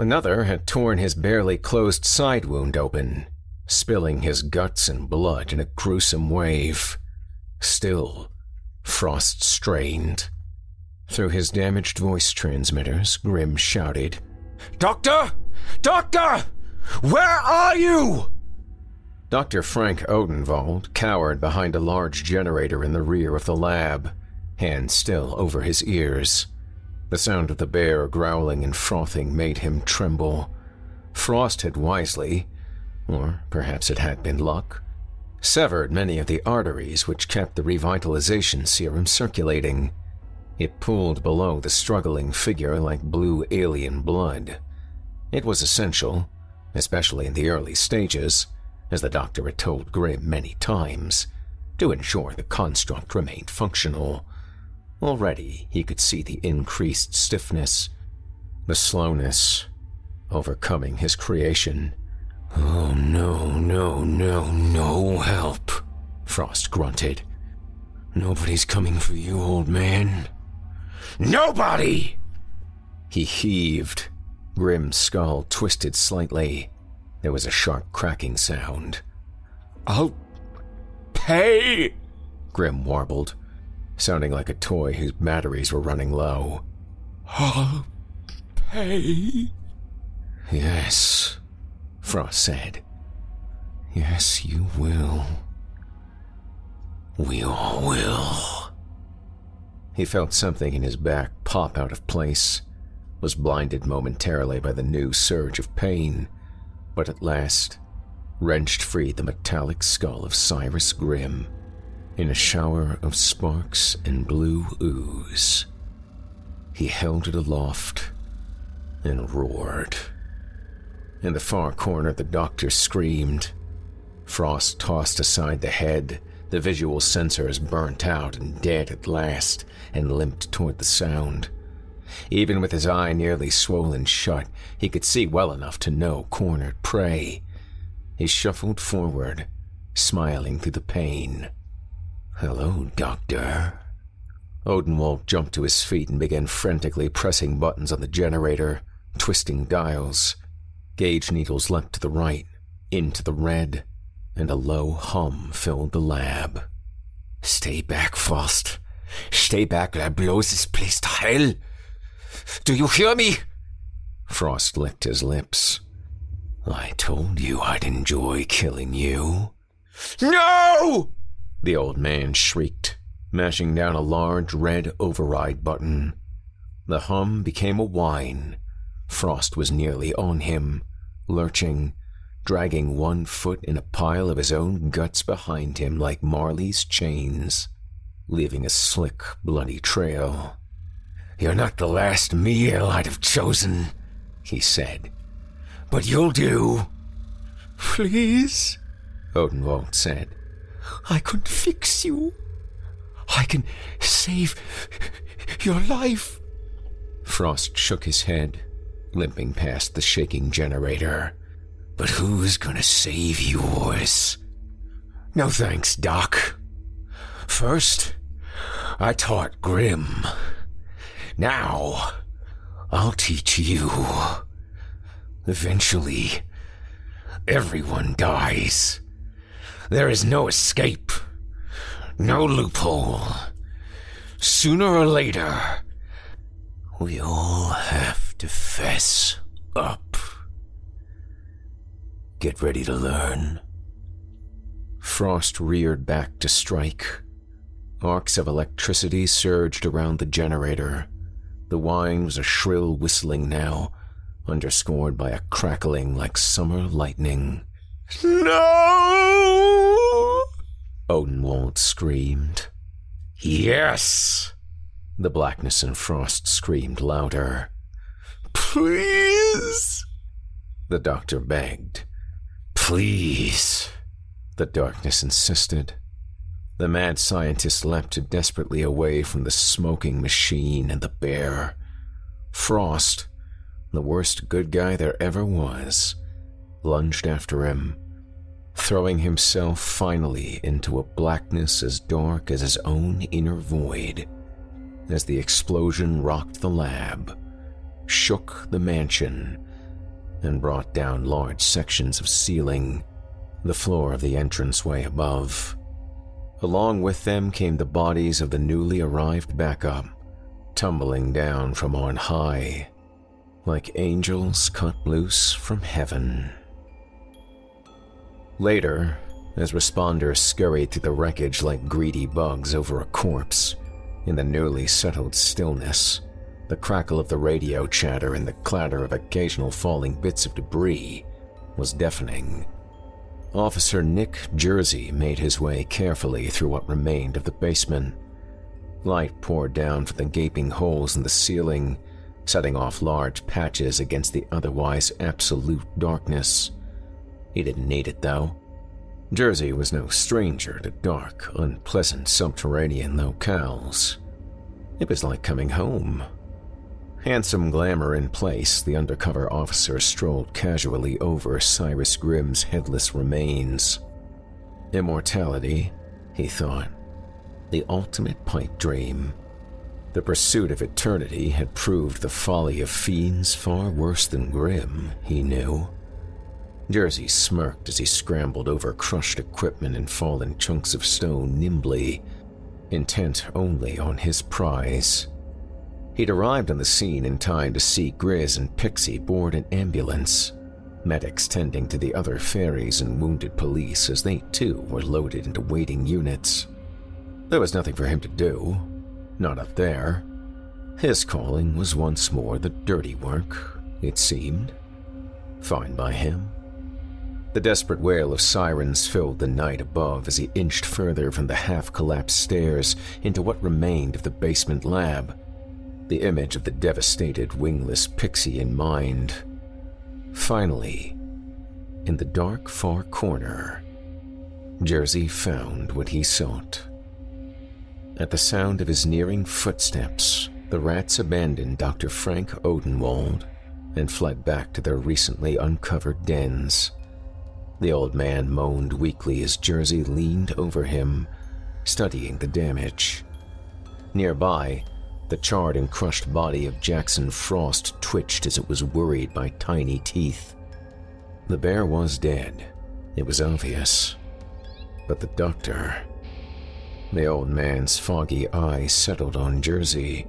Another had torn his barely closed side wound open, spilling his guts and blood in a gruesome wave. Still, Frost strained. Through his damaged voice transmitters, Grimm shouted, Doctor! Doctor! Where are you? Dr. Frank Odenwald cowered behind a large generator in the rear of the lab, hands still over his ears. The sound of the bear growling and frothing made him tremble. Frost had wisely, or perhaps it had been luck, severed many of the arteries which kept the revitalization serum circulating. It pooled below the struggling figure like blue alien blood. It was essential, especially in the early stages, as the doctor had told Grimm many times, to ensure the construct remained functional. Already he could see the increased stiffness, the slowness, overcoming his creation. Oh, no, no, no, no help, Frost grunted. Nobody's coming for you, old man. Nobody! He heaved. Grimm's skull twisted slightly. There was a sharp cracking sound. I'll pay, Grim warbled, sounding like a toy whose batteries were running low. I'll pay. Yes, Frost said. Yes, you will. We all will. He felt something in his back pop out of place, was blinded momentarily by the new surge of pain, but at last wrenched free the metallic skull of Cyrus Grimm in a shower of sparks and blue ooze. He held it aloft and roared. In the far corner, the doctor screamed. Frost tossed aside the head the visual sensors burnt out and dead at last, and limped toward the sound. Even with his eye nearly swollen shut, he could see well enough to know cornered prey. He shuffled forward, smiling through the pain. Hello, Doctor. Odenwald jumped to his feet and began frantically pressing buttons on the generator, twisting dials. Gauge needles leapt to the right, into the red, and a low hum filled the lab. Stay back, Frost. Stay back or I blow this place to hell. Do you hear me? Frost licked his lips. I told you I'd enjoy killing you. No! The old man shrieked, mashing down a large red override button. The hum became a whine. Frost was nearly on him, lurching, dragging one foot in a pile of his own guts behind him like Marley's chains, leaving a slick, bloody trail. You're not the last meal I'd have chosen, he said. But you'll do. Please, Odenwald said. I can fix you. I can save your life. Frost shook his head, limping past the shaking generator. But who's gonna save yours? No thanks, Doc. First, I taught Grimm. Now, I'll teach you. Eventually, everyone dies. There is no escape, no loophole. Sooner or later, we all have to fess up. Get ready to learn. Frost reared back to strike. Arcs of electricity surged around the generator. The whine was a shrill whistling now, underscored by a crackling like summer lightning. No! Odenwald screamed. Yes! The blackness and frost screamed louder. Please! The doctor begged. Please! The darkness insisted. The mad scientist leapt desperately away from the smoking machine and the bear. Frost, the worst good guy there ever was, lunged after him, throwing himself finally into a blackness as dark as his own inner void. As the explosion rocked the lab, shook the mansion, and brought down large sections of ceiling, the floor of the entranceway above. Along with them came the bodies of the newly arrived backup, tumbling down from on high, like angels cut loose from heaven. Later, as responders scurried through the wreckage like greedy bugs over a corpse, in the newly settled stillness, the crackle of the radio chatter and the clatter of occasional falling bits of debris was deafening. Officer Nick Jersey made his way carefully through what remained of the basement. Light poured down from the gaping holes in the ceiling, setting off large patches against the otherwise absolute darkness. He didn't need it, though. Jersey was no stranger to dark, unpleasant subterranean locales. It was like coming home. Handsome glamour in place, the undercover officer strolled casually over Cyrus Grimm's headless remains. Immortality, he thought. The ultimate pipe dream. The pursuit of eternity had proved the folly of fiends far worse than Grimm, he knew. Jersey smirked as he scrambled over crushed equipment and fallen chunks of stone nimbly, intent only on his prize. He'd arrived on the scene in time to see Grizz and Pixie board an ambulance, medics tending to the other fairies and wounded police as they too were loaded into waiting units. There was nothing for him to do, not up there. His calling was once more the dirty work, it seemed. Fine by him. The desperate wail of sirens filled the night above as he inched further from the half collapsed stairs into what remained of the basement lab the image of the devastated wingless pixie in mind. Finally, in the dark far corner, Jersey found what he sought. At the sound of his nearing footsteps, the rats abandoned Dr. Frank Odenwald and fled back to their recently uncovered dens. The old man moaned weakly as Jersey leaned over him, studying the damage. Nearby, the charred and crushed body of Jackson Frost twitched as it was worried by tiny teeth. The bear was dead, it was obvious. But the doctor. The old man's foggy eye settled on Jersey,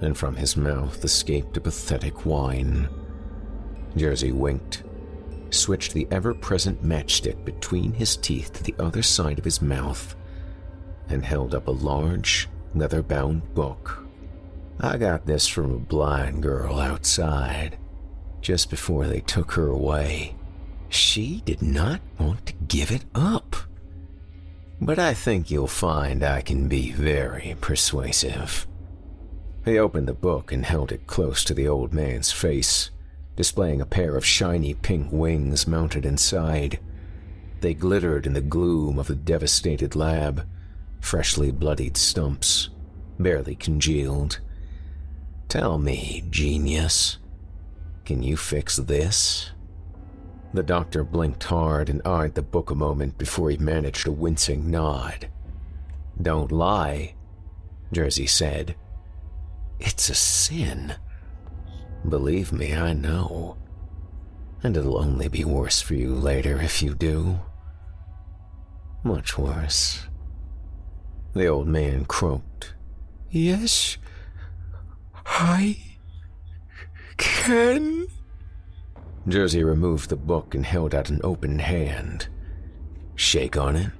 and from his mouth escaped a pathetic whine. Jersey winked, switched the ever present matchstick between his teeth to the other side of his mouth, and held up a large, leather bound book. I got this from a blind girl outside, just before they took her away. She did not want to give it up. But I think you'll find I can be very persuasive. He opened the book and held it close to the old man's face, displaying a pair of shiny pink wings mounted inside. They glittered in the gloom of the devastated lab, freshly bloodied stumps, barely congealed Tell me, genius, can you fix this? The doctor blinked hard and eyed the book a moment before he managed a wincing nod. Don't lie, Jersey said. It's a sin. Believe me, I know. And it'll only be worse for you later if you do. Much worse. The old man croaked. Yes, I can. Jersey removed the book and held out an open hand. Shake on it.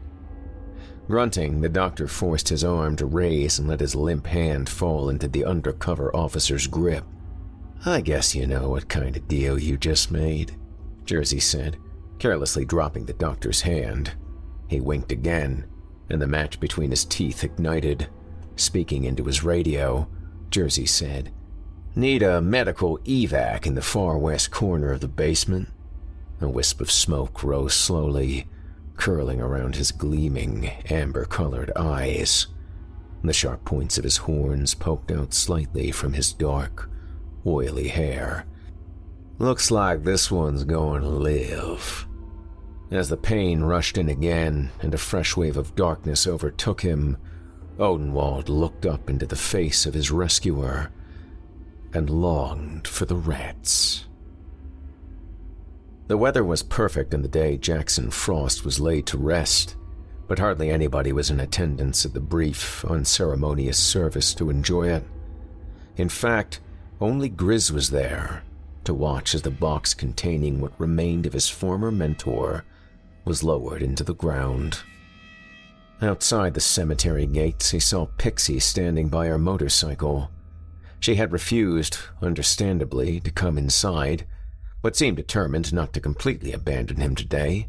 Grunting, the doctor forced his arm to raise and let his limp hand fall into the undercover officer's grip. I guess you know what kind of deal you just made, Jersey said, carelessly dropping the doctor's hand. He winked again, and the match between his teeth ignited. Speaking into his radio, Jersey said, Need a medical evac in the far west corner of the basement. A wisp of smoke rose slowly, curling around his gleaming, amber colored eyes. The sharp points of his horns poked out slightly from his dark, oily hair. Looks like this one's going to live. As the pain rushed in again and a fresh wave of darkness overtook him, Odenwald looked up into the face of his rescuer and longed for the rats. The weather was perfect on the day Jackson Frost was laid to rest, but hardly anybody was in attendance at the brief, unceremonious service to enjoy it. In fact, only Grizz was there to watch as the box containing what remained of his former mentor was lowered into the ground. Outside the cemetery gates, he saw Pixie standing by her motorcycle. She had refused, understandably, to come inside, but seemed determined not to completely abandon him today.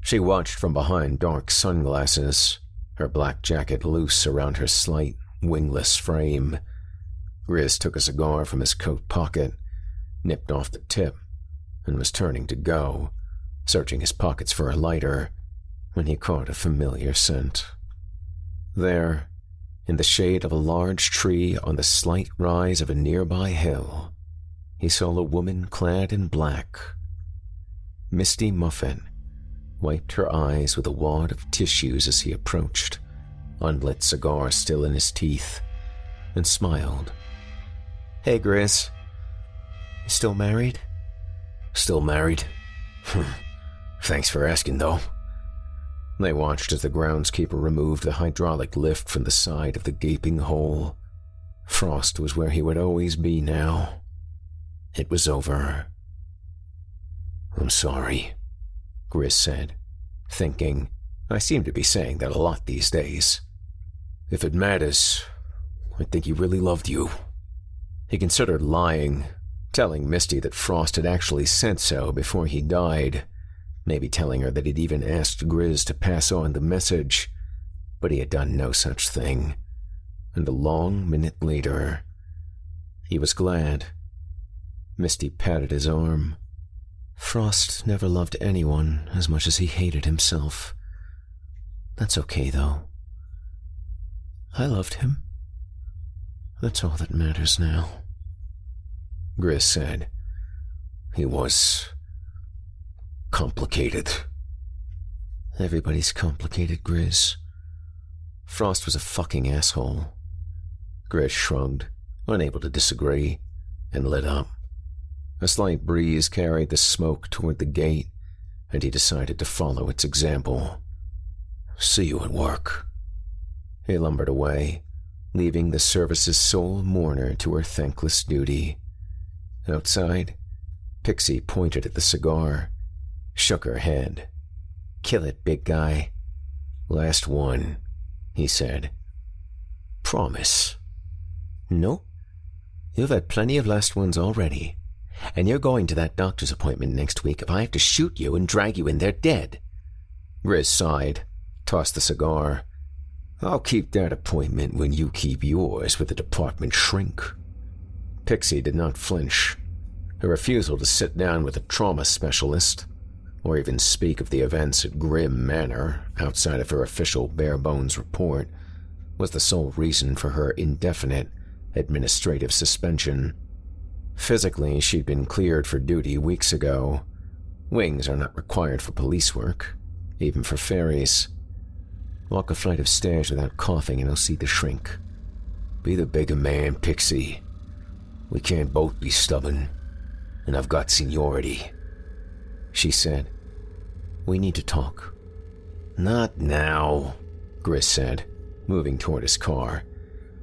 She watched from behind dark sunglasses, her black jacket loose around her slight, wingless frame. Grizz took a cigar from his coat pocket, nipped off the tip, and was turning to go, searching his pockets for a lighter, when he caught a familiar scent. There, in the shade of a large tree on the slight rise of a nearby hill, he saw a woman clad in black. Misty Muffin wiped her eyes with a wad of tissues as he approached, unlit cigar still in his teeth, and smiled. Hey, Grizz. Still married? Still married. Hmm. Thanks for asking, though. They watched as the groundskeeper removed the hydraulic lift from the side of the gaping hole. Frost was where he would always be now. It was over. I'm sorry, Grizz said, thinking, I seem to be saying that a lot these days. If it matters, I think he really loved you. He considered lying, telling Misty that Frost had actually said so before he died, maybe telling her that he'd even asked Grizz to pass on the message, but he had done no such thing. And a long minute later, he was glad. Misty patted his arm. Frost never loved anyone as much as he hated himself. That's okay, though. I loved him. That's all that matters now. Grizz said. He was complicated. Everybody's complicated, Grizz. Frost was a fucking asshole. Grizz shrugged, unable to disagree, and lit up. A slight breeze carried the smoke toward the gate, and he decided to follow its example. See you at work. He lumbered away, leaving the service's sole mourner to her thankless duty. Outside, Pixie pointed at the cigar, shook her head. Kill it, big guy. Last one, he said. Promise. No. You've had plenty of last ones already. And you're going to that doctor's appointment next week if I have to shoot you and drag you in there dead. Grizz sighed, tossed the cigar. I'll keep that appointment when you keep yours with the department shrink. Pixie did not flinch. Her refusal to sit down with a trauma specialist, or even speak of the events at Grimm Manor outside of her official bare bones report, was the sole reason for her indefinite administrative suspension. Physically, she'd been cleared for duty weeks ago. Wings are not required for police work, even for fairies. Walk a flight of stairs without coughing and I'll see the shrink. Be the bigger man, Pixie. We can't both be stubborn, and I've got seniority. She said, We need to talk. Not now, Grizz said, moving toward his car.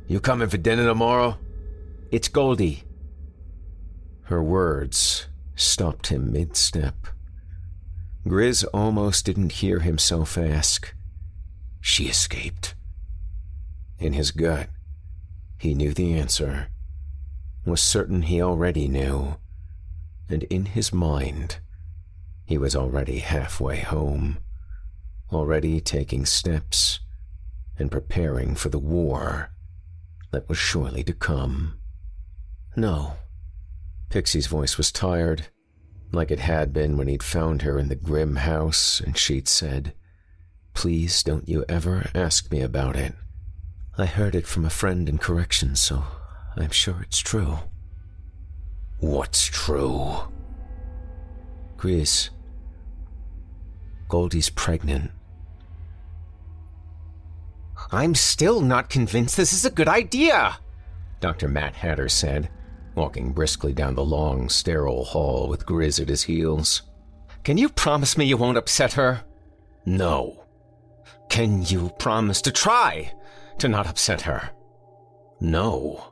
You coming for dinner tomorrow? It's Goldie. Her words stopped him mid step. Grizz almost didn't hear himself ask, She escaped. In his gut, he knew the answer. Was certain he already knew, and in his mind, he was already halfway home, already taking steps and preparing for the war that was surely to come. No. Pixie's voice was tired, like it had been when he'd found her in the grim house and she'd said, Please don't you ever ask me about it. I heard it from a friend in corrections, so I'm sure it's true. What's true? Grizz. Goldie's pregnant. I'm still not convinced this is a good idea, Dr. Matt Hatter said, walking briskly down the long, sterile hall with Grizz at his heels. Can you promise me you won't upset her? No. Can you promise to try to not upset her? No.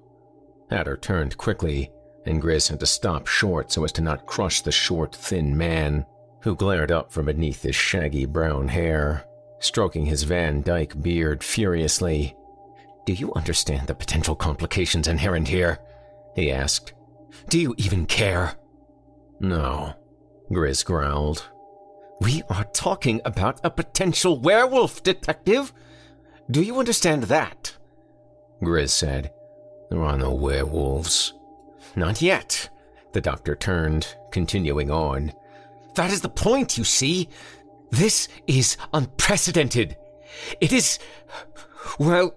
Hatter turned quickly, and Grizz had to stop short so as to not crush the short, thin man who glared up from beneath his shaggy brown hair stroking his Van Dyke beard furiously. Do you understand the potential complications inherent here? he asked. Do you even care? No, Grizz growled. We are talking about a potential werewolf, detective. Do you understand that? Grizz said. There are no werewolves. Not yet. The doctor turned, continuing on. That is the point, you see. This is unprecedented. It is. Well,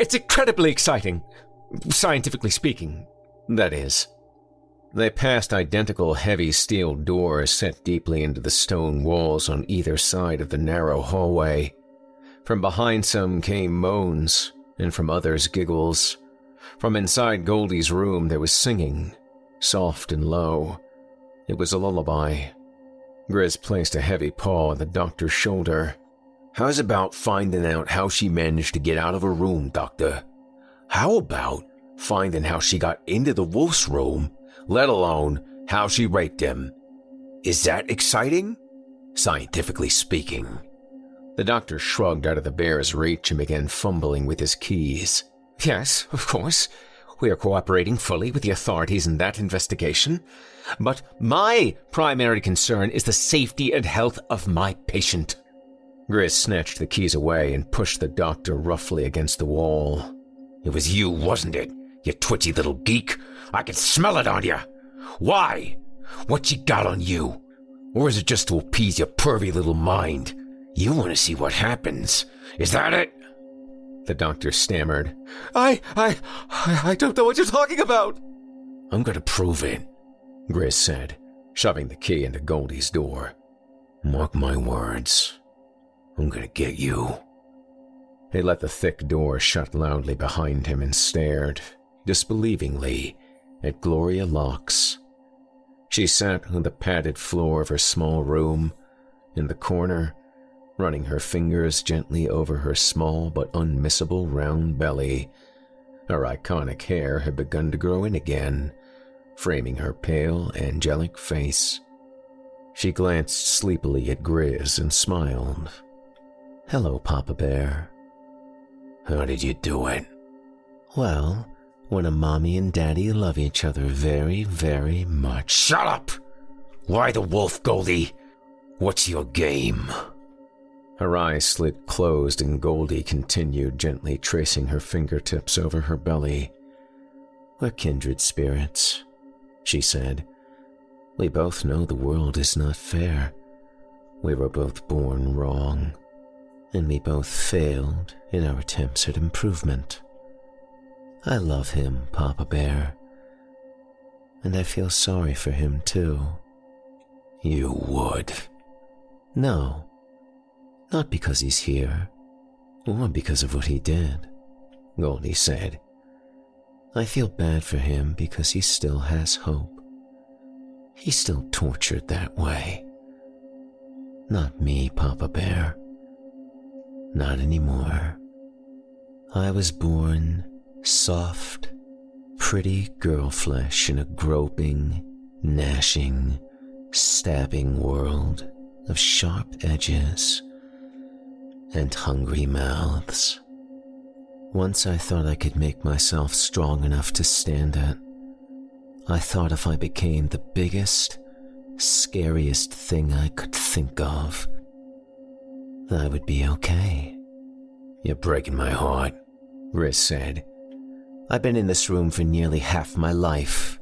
it's incredibly exciting. Scientifically speaking, that is. They passed identical heavy steel doors set deeply into the stone walls on either side of the narrow hallway. From behind some came moans, and from others giggles. From inside Goldie's room there was singing, soft and low. It was a lullaby. Grizz placed a heavy paw on the doctor's shoulder. How's about finding out how she managed to get out of her room, Doctor? How about finding how she got into the wolf's room, let alone how she raped him? Is that exciting? Scientifically speaking. The doctor shrugged out of the bear's reach and began fumbling with his keys. Yes, of course. We are cooperating fully with the authorities in that investigation. But my primary concern is the safety and health of my patient. Grizz snatched the keys away and pushed the doctor roughly against the wall. It was you, wasn't it? You twitchy little geek. I can smell it on you. Why? What you got on you? Or is it just to appease your pervy little mind? You want to see what happens. Is that it? The doctor stammered. I, I, I don't know what you're talking about. I'm going to prove it, Grizz said, shoving the key into Goldie's door. Mark my words. I'm going to get you. He let the thick door shut loudly behind him and stared, disbelievingly, at Goldilocks. She sat on the padded floor of her small room, in the corner, running her fingers gently over her small but unmissable round belly. Her iconic hair had begun to grow in again, framing her pale, angelic face. She glanced sleepily at Grizz and smiled. Hello, Papa Bear. How did you do it? Well, when a mommy and daddy love each other very, very much. Shut up! Why the wolf, Goldie? What's your game? Her eyes slid closed, and Goldie continued gently tracing her fingertips over her belly. We're kindred spirits, she said. We both know the world is not fair. We were both born wrong, and we both failed in our attempts at improvement. I love him, Papa Bear, and I feel sorry for him too. You would? No, not because he's here, or because of what he did, Goldie said. I feel bad for him because he still has hope. He's still tortured that way. Not me, Papa Bear. Not anymore. I was born soft, pretty girl flesh in a groping, gnashing, stabbing world of sharp edges and hungry mouths. Once I thought I could make myself strong enough to stand it, I thought if I became the biggest, scariest thing I could think of, I would be okay. You're breaking my heart, Grizz said. I've been in this room for nearly half my life.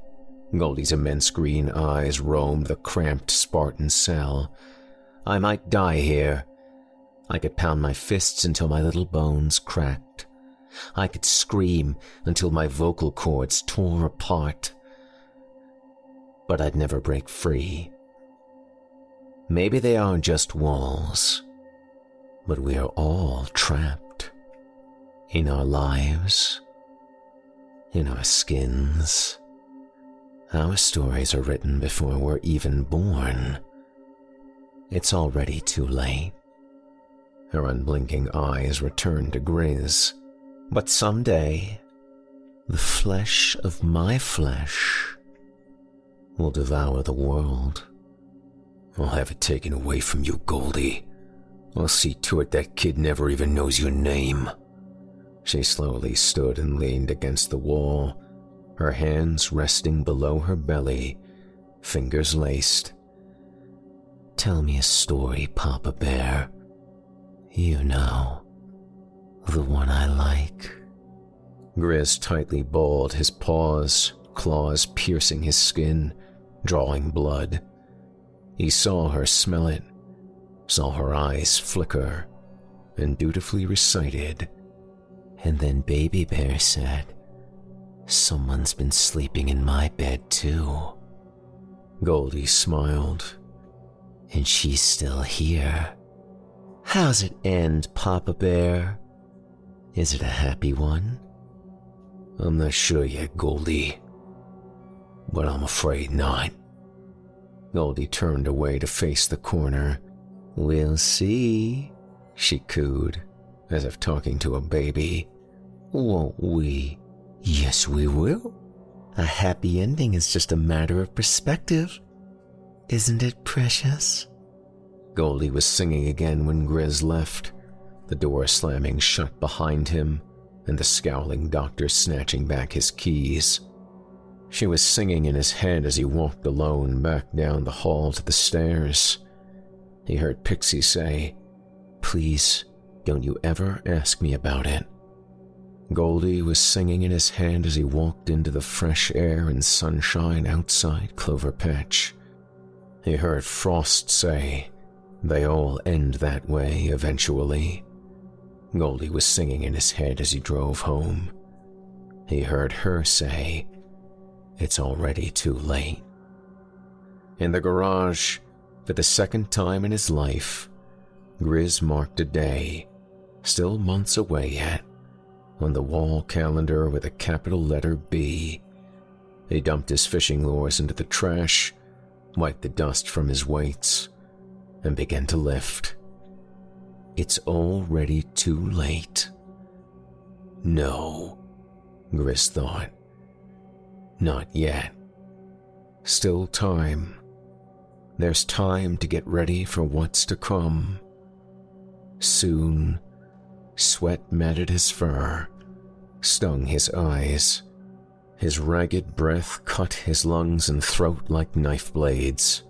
Goldie's immense green eyes roamed the cramped Spartan cell. I might die here. I could pound my fists until my little bones cracked. I could scream until my vocal cords tore apart. But I'd never break free. Maybe they aren't just walls, but we are all trapped in our lives, in our skins. Our stories are written before we're even born. It's already too late. Her unblinking eyes returned to Grizz. But someday, the flesh of my flesh will devour the world. I'll have it taken away from you, Goldie. I'll see to it that kid never even knows your name. She slowly stood and leaned against the wall, her hands resting below her belly, fingers laced. Tell me a story, Papa Bear. You know, the one I like. Grizz tightly balled his paws, claws piercing his skin, drawing blood. He saw her smell it, saw her eyes flicker, and dutifully recited. And then Baby Bear said, Someone's been sleeping in my bed too. Goldie smiled. And she's still here. How's it end, Papa Bear? Is it a happy one? I'm not sure yet, Goldie. But I'm afraid not. Goldie turned away to face the corner. We'll see, she cooed, as if talking to a baby. Won't we? Yes, we will. A happy ending is just a matter of perspective. Isn't it precious? Goldie was singing again when Grizz left, the door slamming shut behind him and the scowling doctor snatching back his keys. She was singing in his head as he walked alone back down the hall to the stairs. He heard Pixie say, Please, don't you ever ask me about it. Goldie was singing in his head as he walked into the fresh air and sunshine outside Clover Patch. He heard Frost say, They all end that way eventually. Goldie was singing in his head as he drove home. He heard her say, It's already too late. In the garage, for the second time in his life, Grizz marked a day, still months away yet, on the wall calendar with a capital letter B. He dumped his fishing lures into the trash wiped the dust from his weights, and began to lift. It's already too late. No, Grizz thought. Not yet. Still time. There's time to get ready for what's to come. Soon, sweat matted his fur, stung his eyes, his ragged breath cut his lungs and throat like knife blades,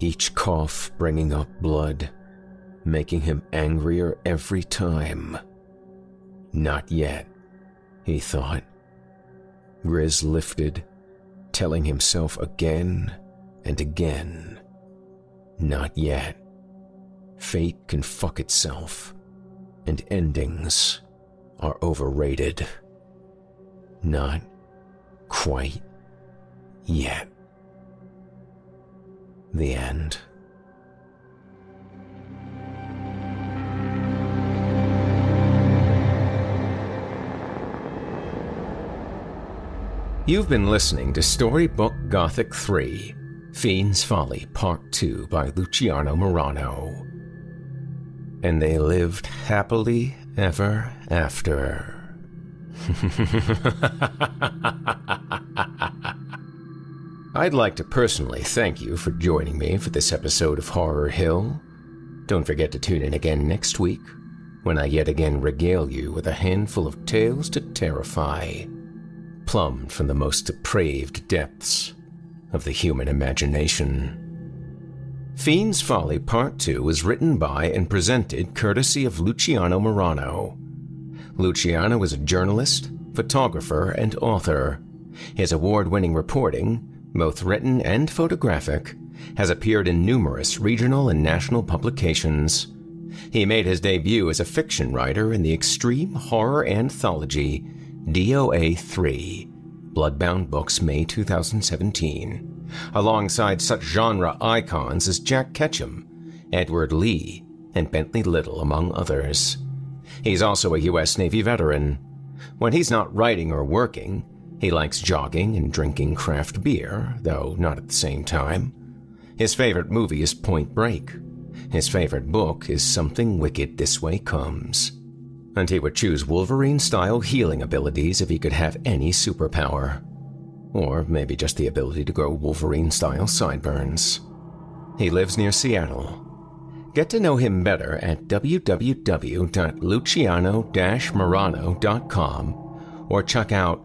each cough bringing up blood, making him angrier every time. Not yet, he thought. Grizz lifted, telling himself again and again, Not yet. Fate can fuck itself, and endings are overrated. Not quite yet. The end. You've been listening to Storybook Gothic 3 Fiend's Folly Part 2 by Luciano Marano. And they lived happily ever after. I'd like to personally thank you for joining me for this episode of Horror Hill. Don't forget to tune in again next week when I yet again regale you with a handful of tales to terrify. plumbed from the most depraved depths of the human imagination. Fiend's Folly Part 2 was written by and presented courtesy of Luciano Marano. Luciano is a journalist, photographer, and author. His award winning reporting, both written and photographic, has appeared in numerous regional and national publications. He made his debut as a fiction writer in the extreme horror anthology DOA 3, Bloodbound Books, May 2017, alongside such genre icons as Jack Ketchum, Edward Lee, and Bentley Little, among others. He's also a U.S. Navy veteran. When he's not writing or working, he likes jogging and drinking craft beer, though not at the same time. His favorite movie is Point Break. His favorite book is Something Wicked This Way Comes. And he would choose Wolverine style healing abilities if he could have any superpower. Or maybe just the ability to grow Wolverine style sideburns. He lives near Seattle. Get to know him better at www.luciano-marano.com or check out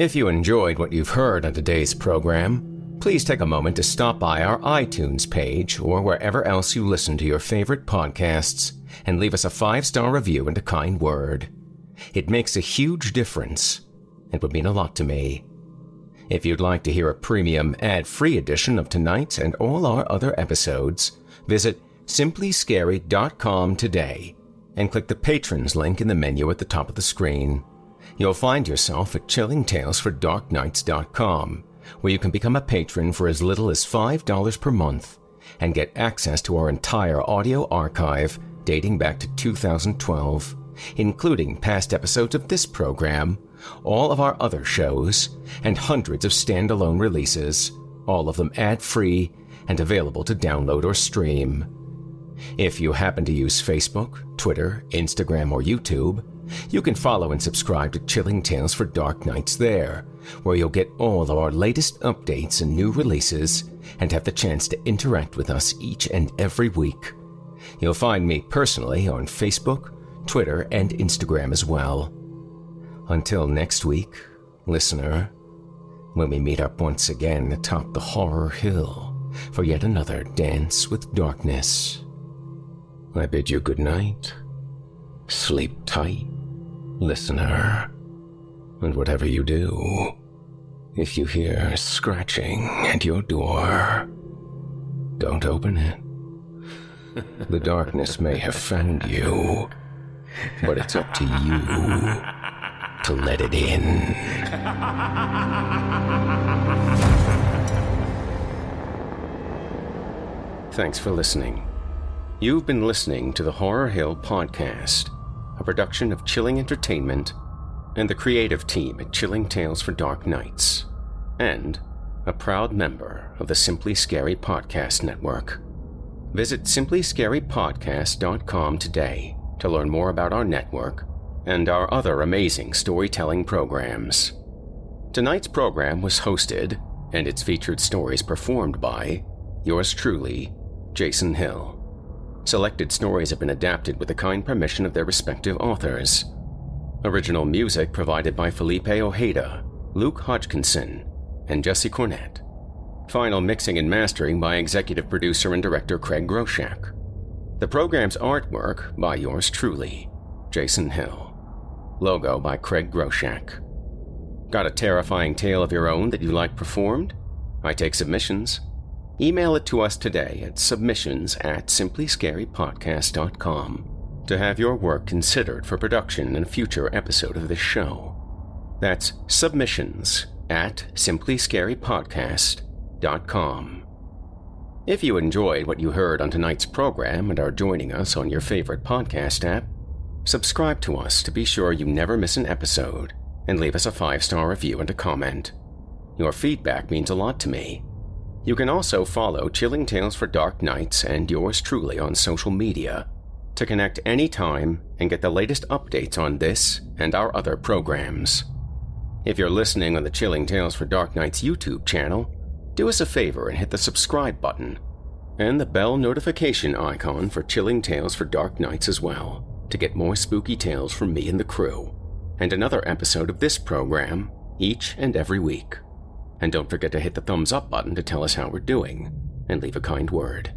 If you enjoyed what you've heard on today's program, please take a moment to stop by our iTunes page or wherever else you listen to your favorite podcasts and leave us a five star review and a kind word. It makes a huge difference and would mean a lot to me. If you'd like to hear a premium ad free edition of tonight's and all our other episodes, visit simplyscary.com today and click the patrons link in the menu at the top of the screen you'll find yourself at chillingtalesfordarknights.com, where you can become a patron for as little as $5 per month and get access to our entire audio archive dating back to 2012, including past episodes of this program, all of our other shows, and hundreds of standalone releases, all of them ad free and available to download or stream. If you happen to use Facebook, Twitter, Instagram, or YouTube, you can follow and subscribe to Chilling Tales for Dark Nights there, where you'll get all of our latest updates and new releases and have the chance to interact with us each and every week. You'll find me personally on Facebook, Twitter, and Instagram as well. Until next week, listener, when we meet up once again atop the horror hill for yet another dance with darkness, I bid you good night. Sleep tight listener. And whatever you do, if you hear scratching at your door, don't open it. The darkness may have found you, but it's up to you to let it in. Thanks for listening. You've been listening to the Horror Hill Podcast a production of Chilling Entertainment and the creative team at Chilling Tales for Dark Nights, and a proud member of the Simply Scary Podcast Network. Visit simplyscarypodcast.com today to learn more about our network and our other amazing storytelling programs. Tonight's program was hosted and its featured stories performed by yours truly, Jason Hill. Selected stories have been adapted with the kind permission of their respective authors. Original music provided by Felipe Ojeda, Luke Hodgkinson, and Jesse Cornett. Final mixing and mastering by executive producer and director Craig Groshek. The program's artwork by yours truly, Jason Hill. Logo by Craig Groshek. Got a terrifying tale of your own that you like performed? I take submissions. Email it to us today at submissions at simplyscarypodcast.com to have your work considered for production in a future episode of this show. That's submissions at simplyscarypodcast.com. If you enjoyed what you heard on tonight's program and are joining us on your favorite podcast app, subscribe to us to be sure you never miss an episode and leave us a five star review and a comment. Your feedback means a lot to me. You can also follow Chilling Tales for Dark Nights and yours truly on social media to connect anytime and get the latest updates on this and our other programs. If you're listening on the Chilling Tales for Dark Nights YouTube channel, do us a favor and hit the subscribe button and the bell notification icon for Chilling Tales for Dark Nights as well to get more spooky tales from me and the crew, and another episode of this program each and every week. And don't forget to hit the thumbs up button to tell us how we're doing and leave a kind word.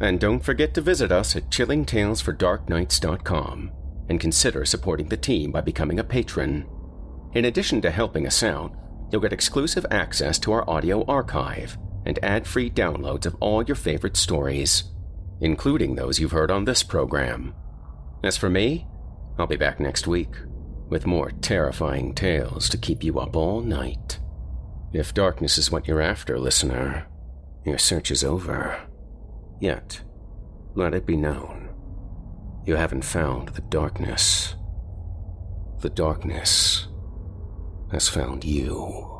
And don't forget to visit us at chillingtalesfordarknights.com and consider supporting the team by becoming a patron. In addition to helping us out, you'll get exclusive access to our audio archive and ad free downloads of all your favorite stories, including those you've heard on this program. As for me, I'll be back next week with more terrifying tales to keep you up all night. If darkness is what you're after, listener, your search is over. Yet, let it be known, you haven't found the darkness. The darkness has found you.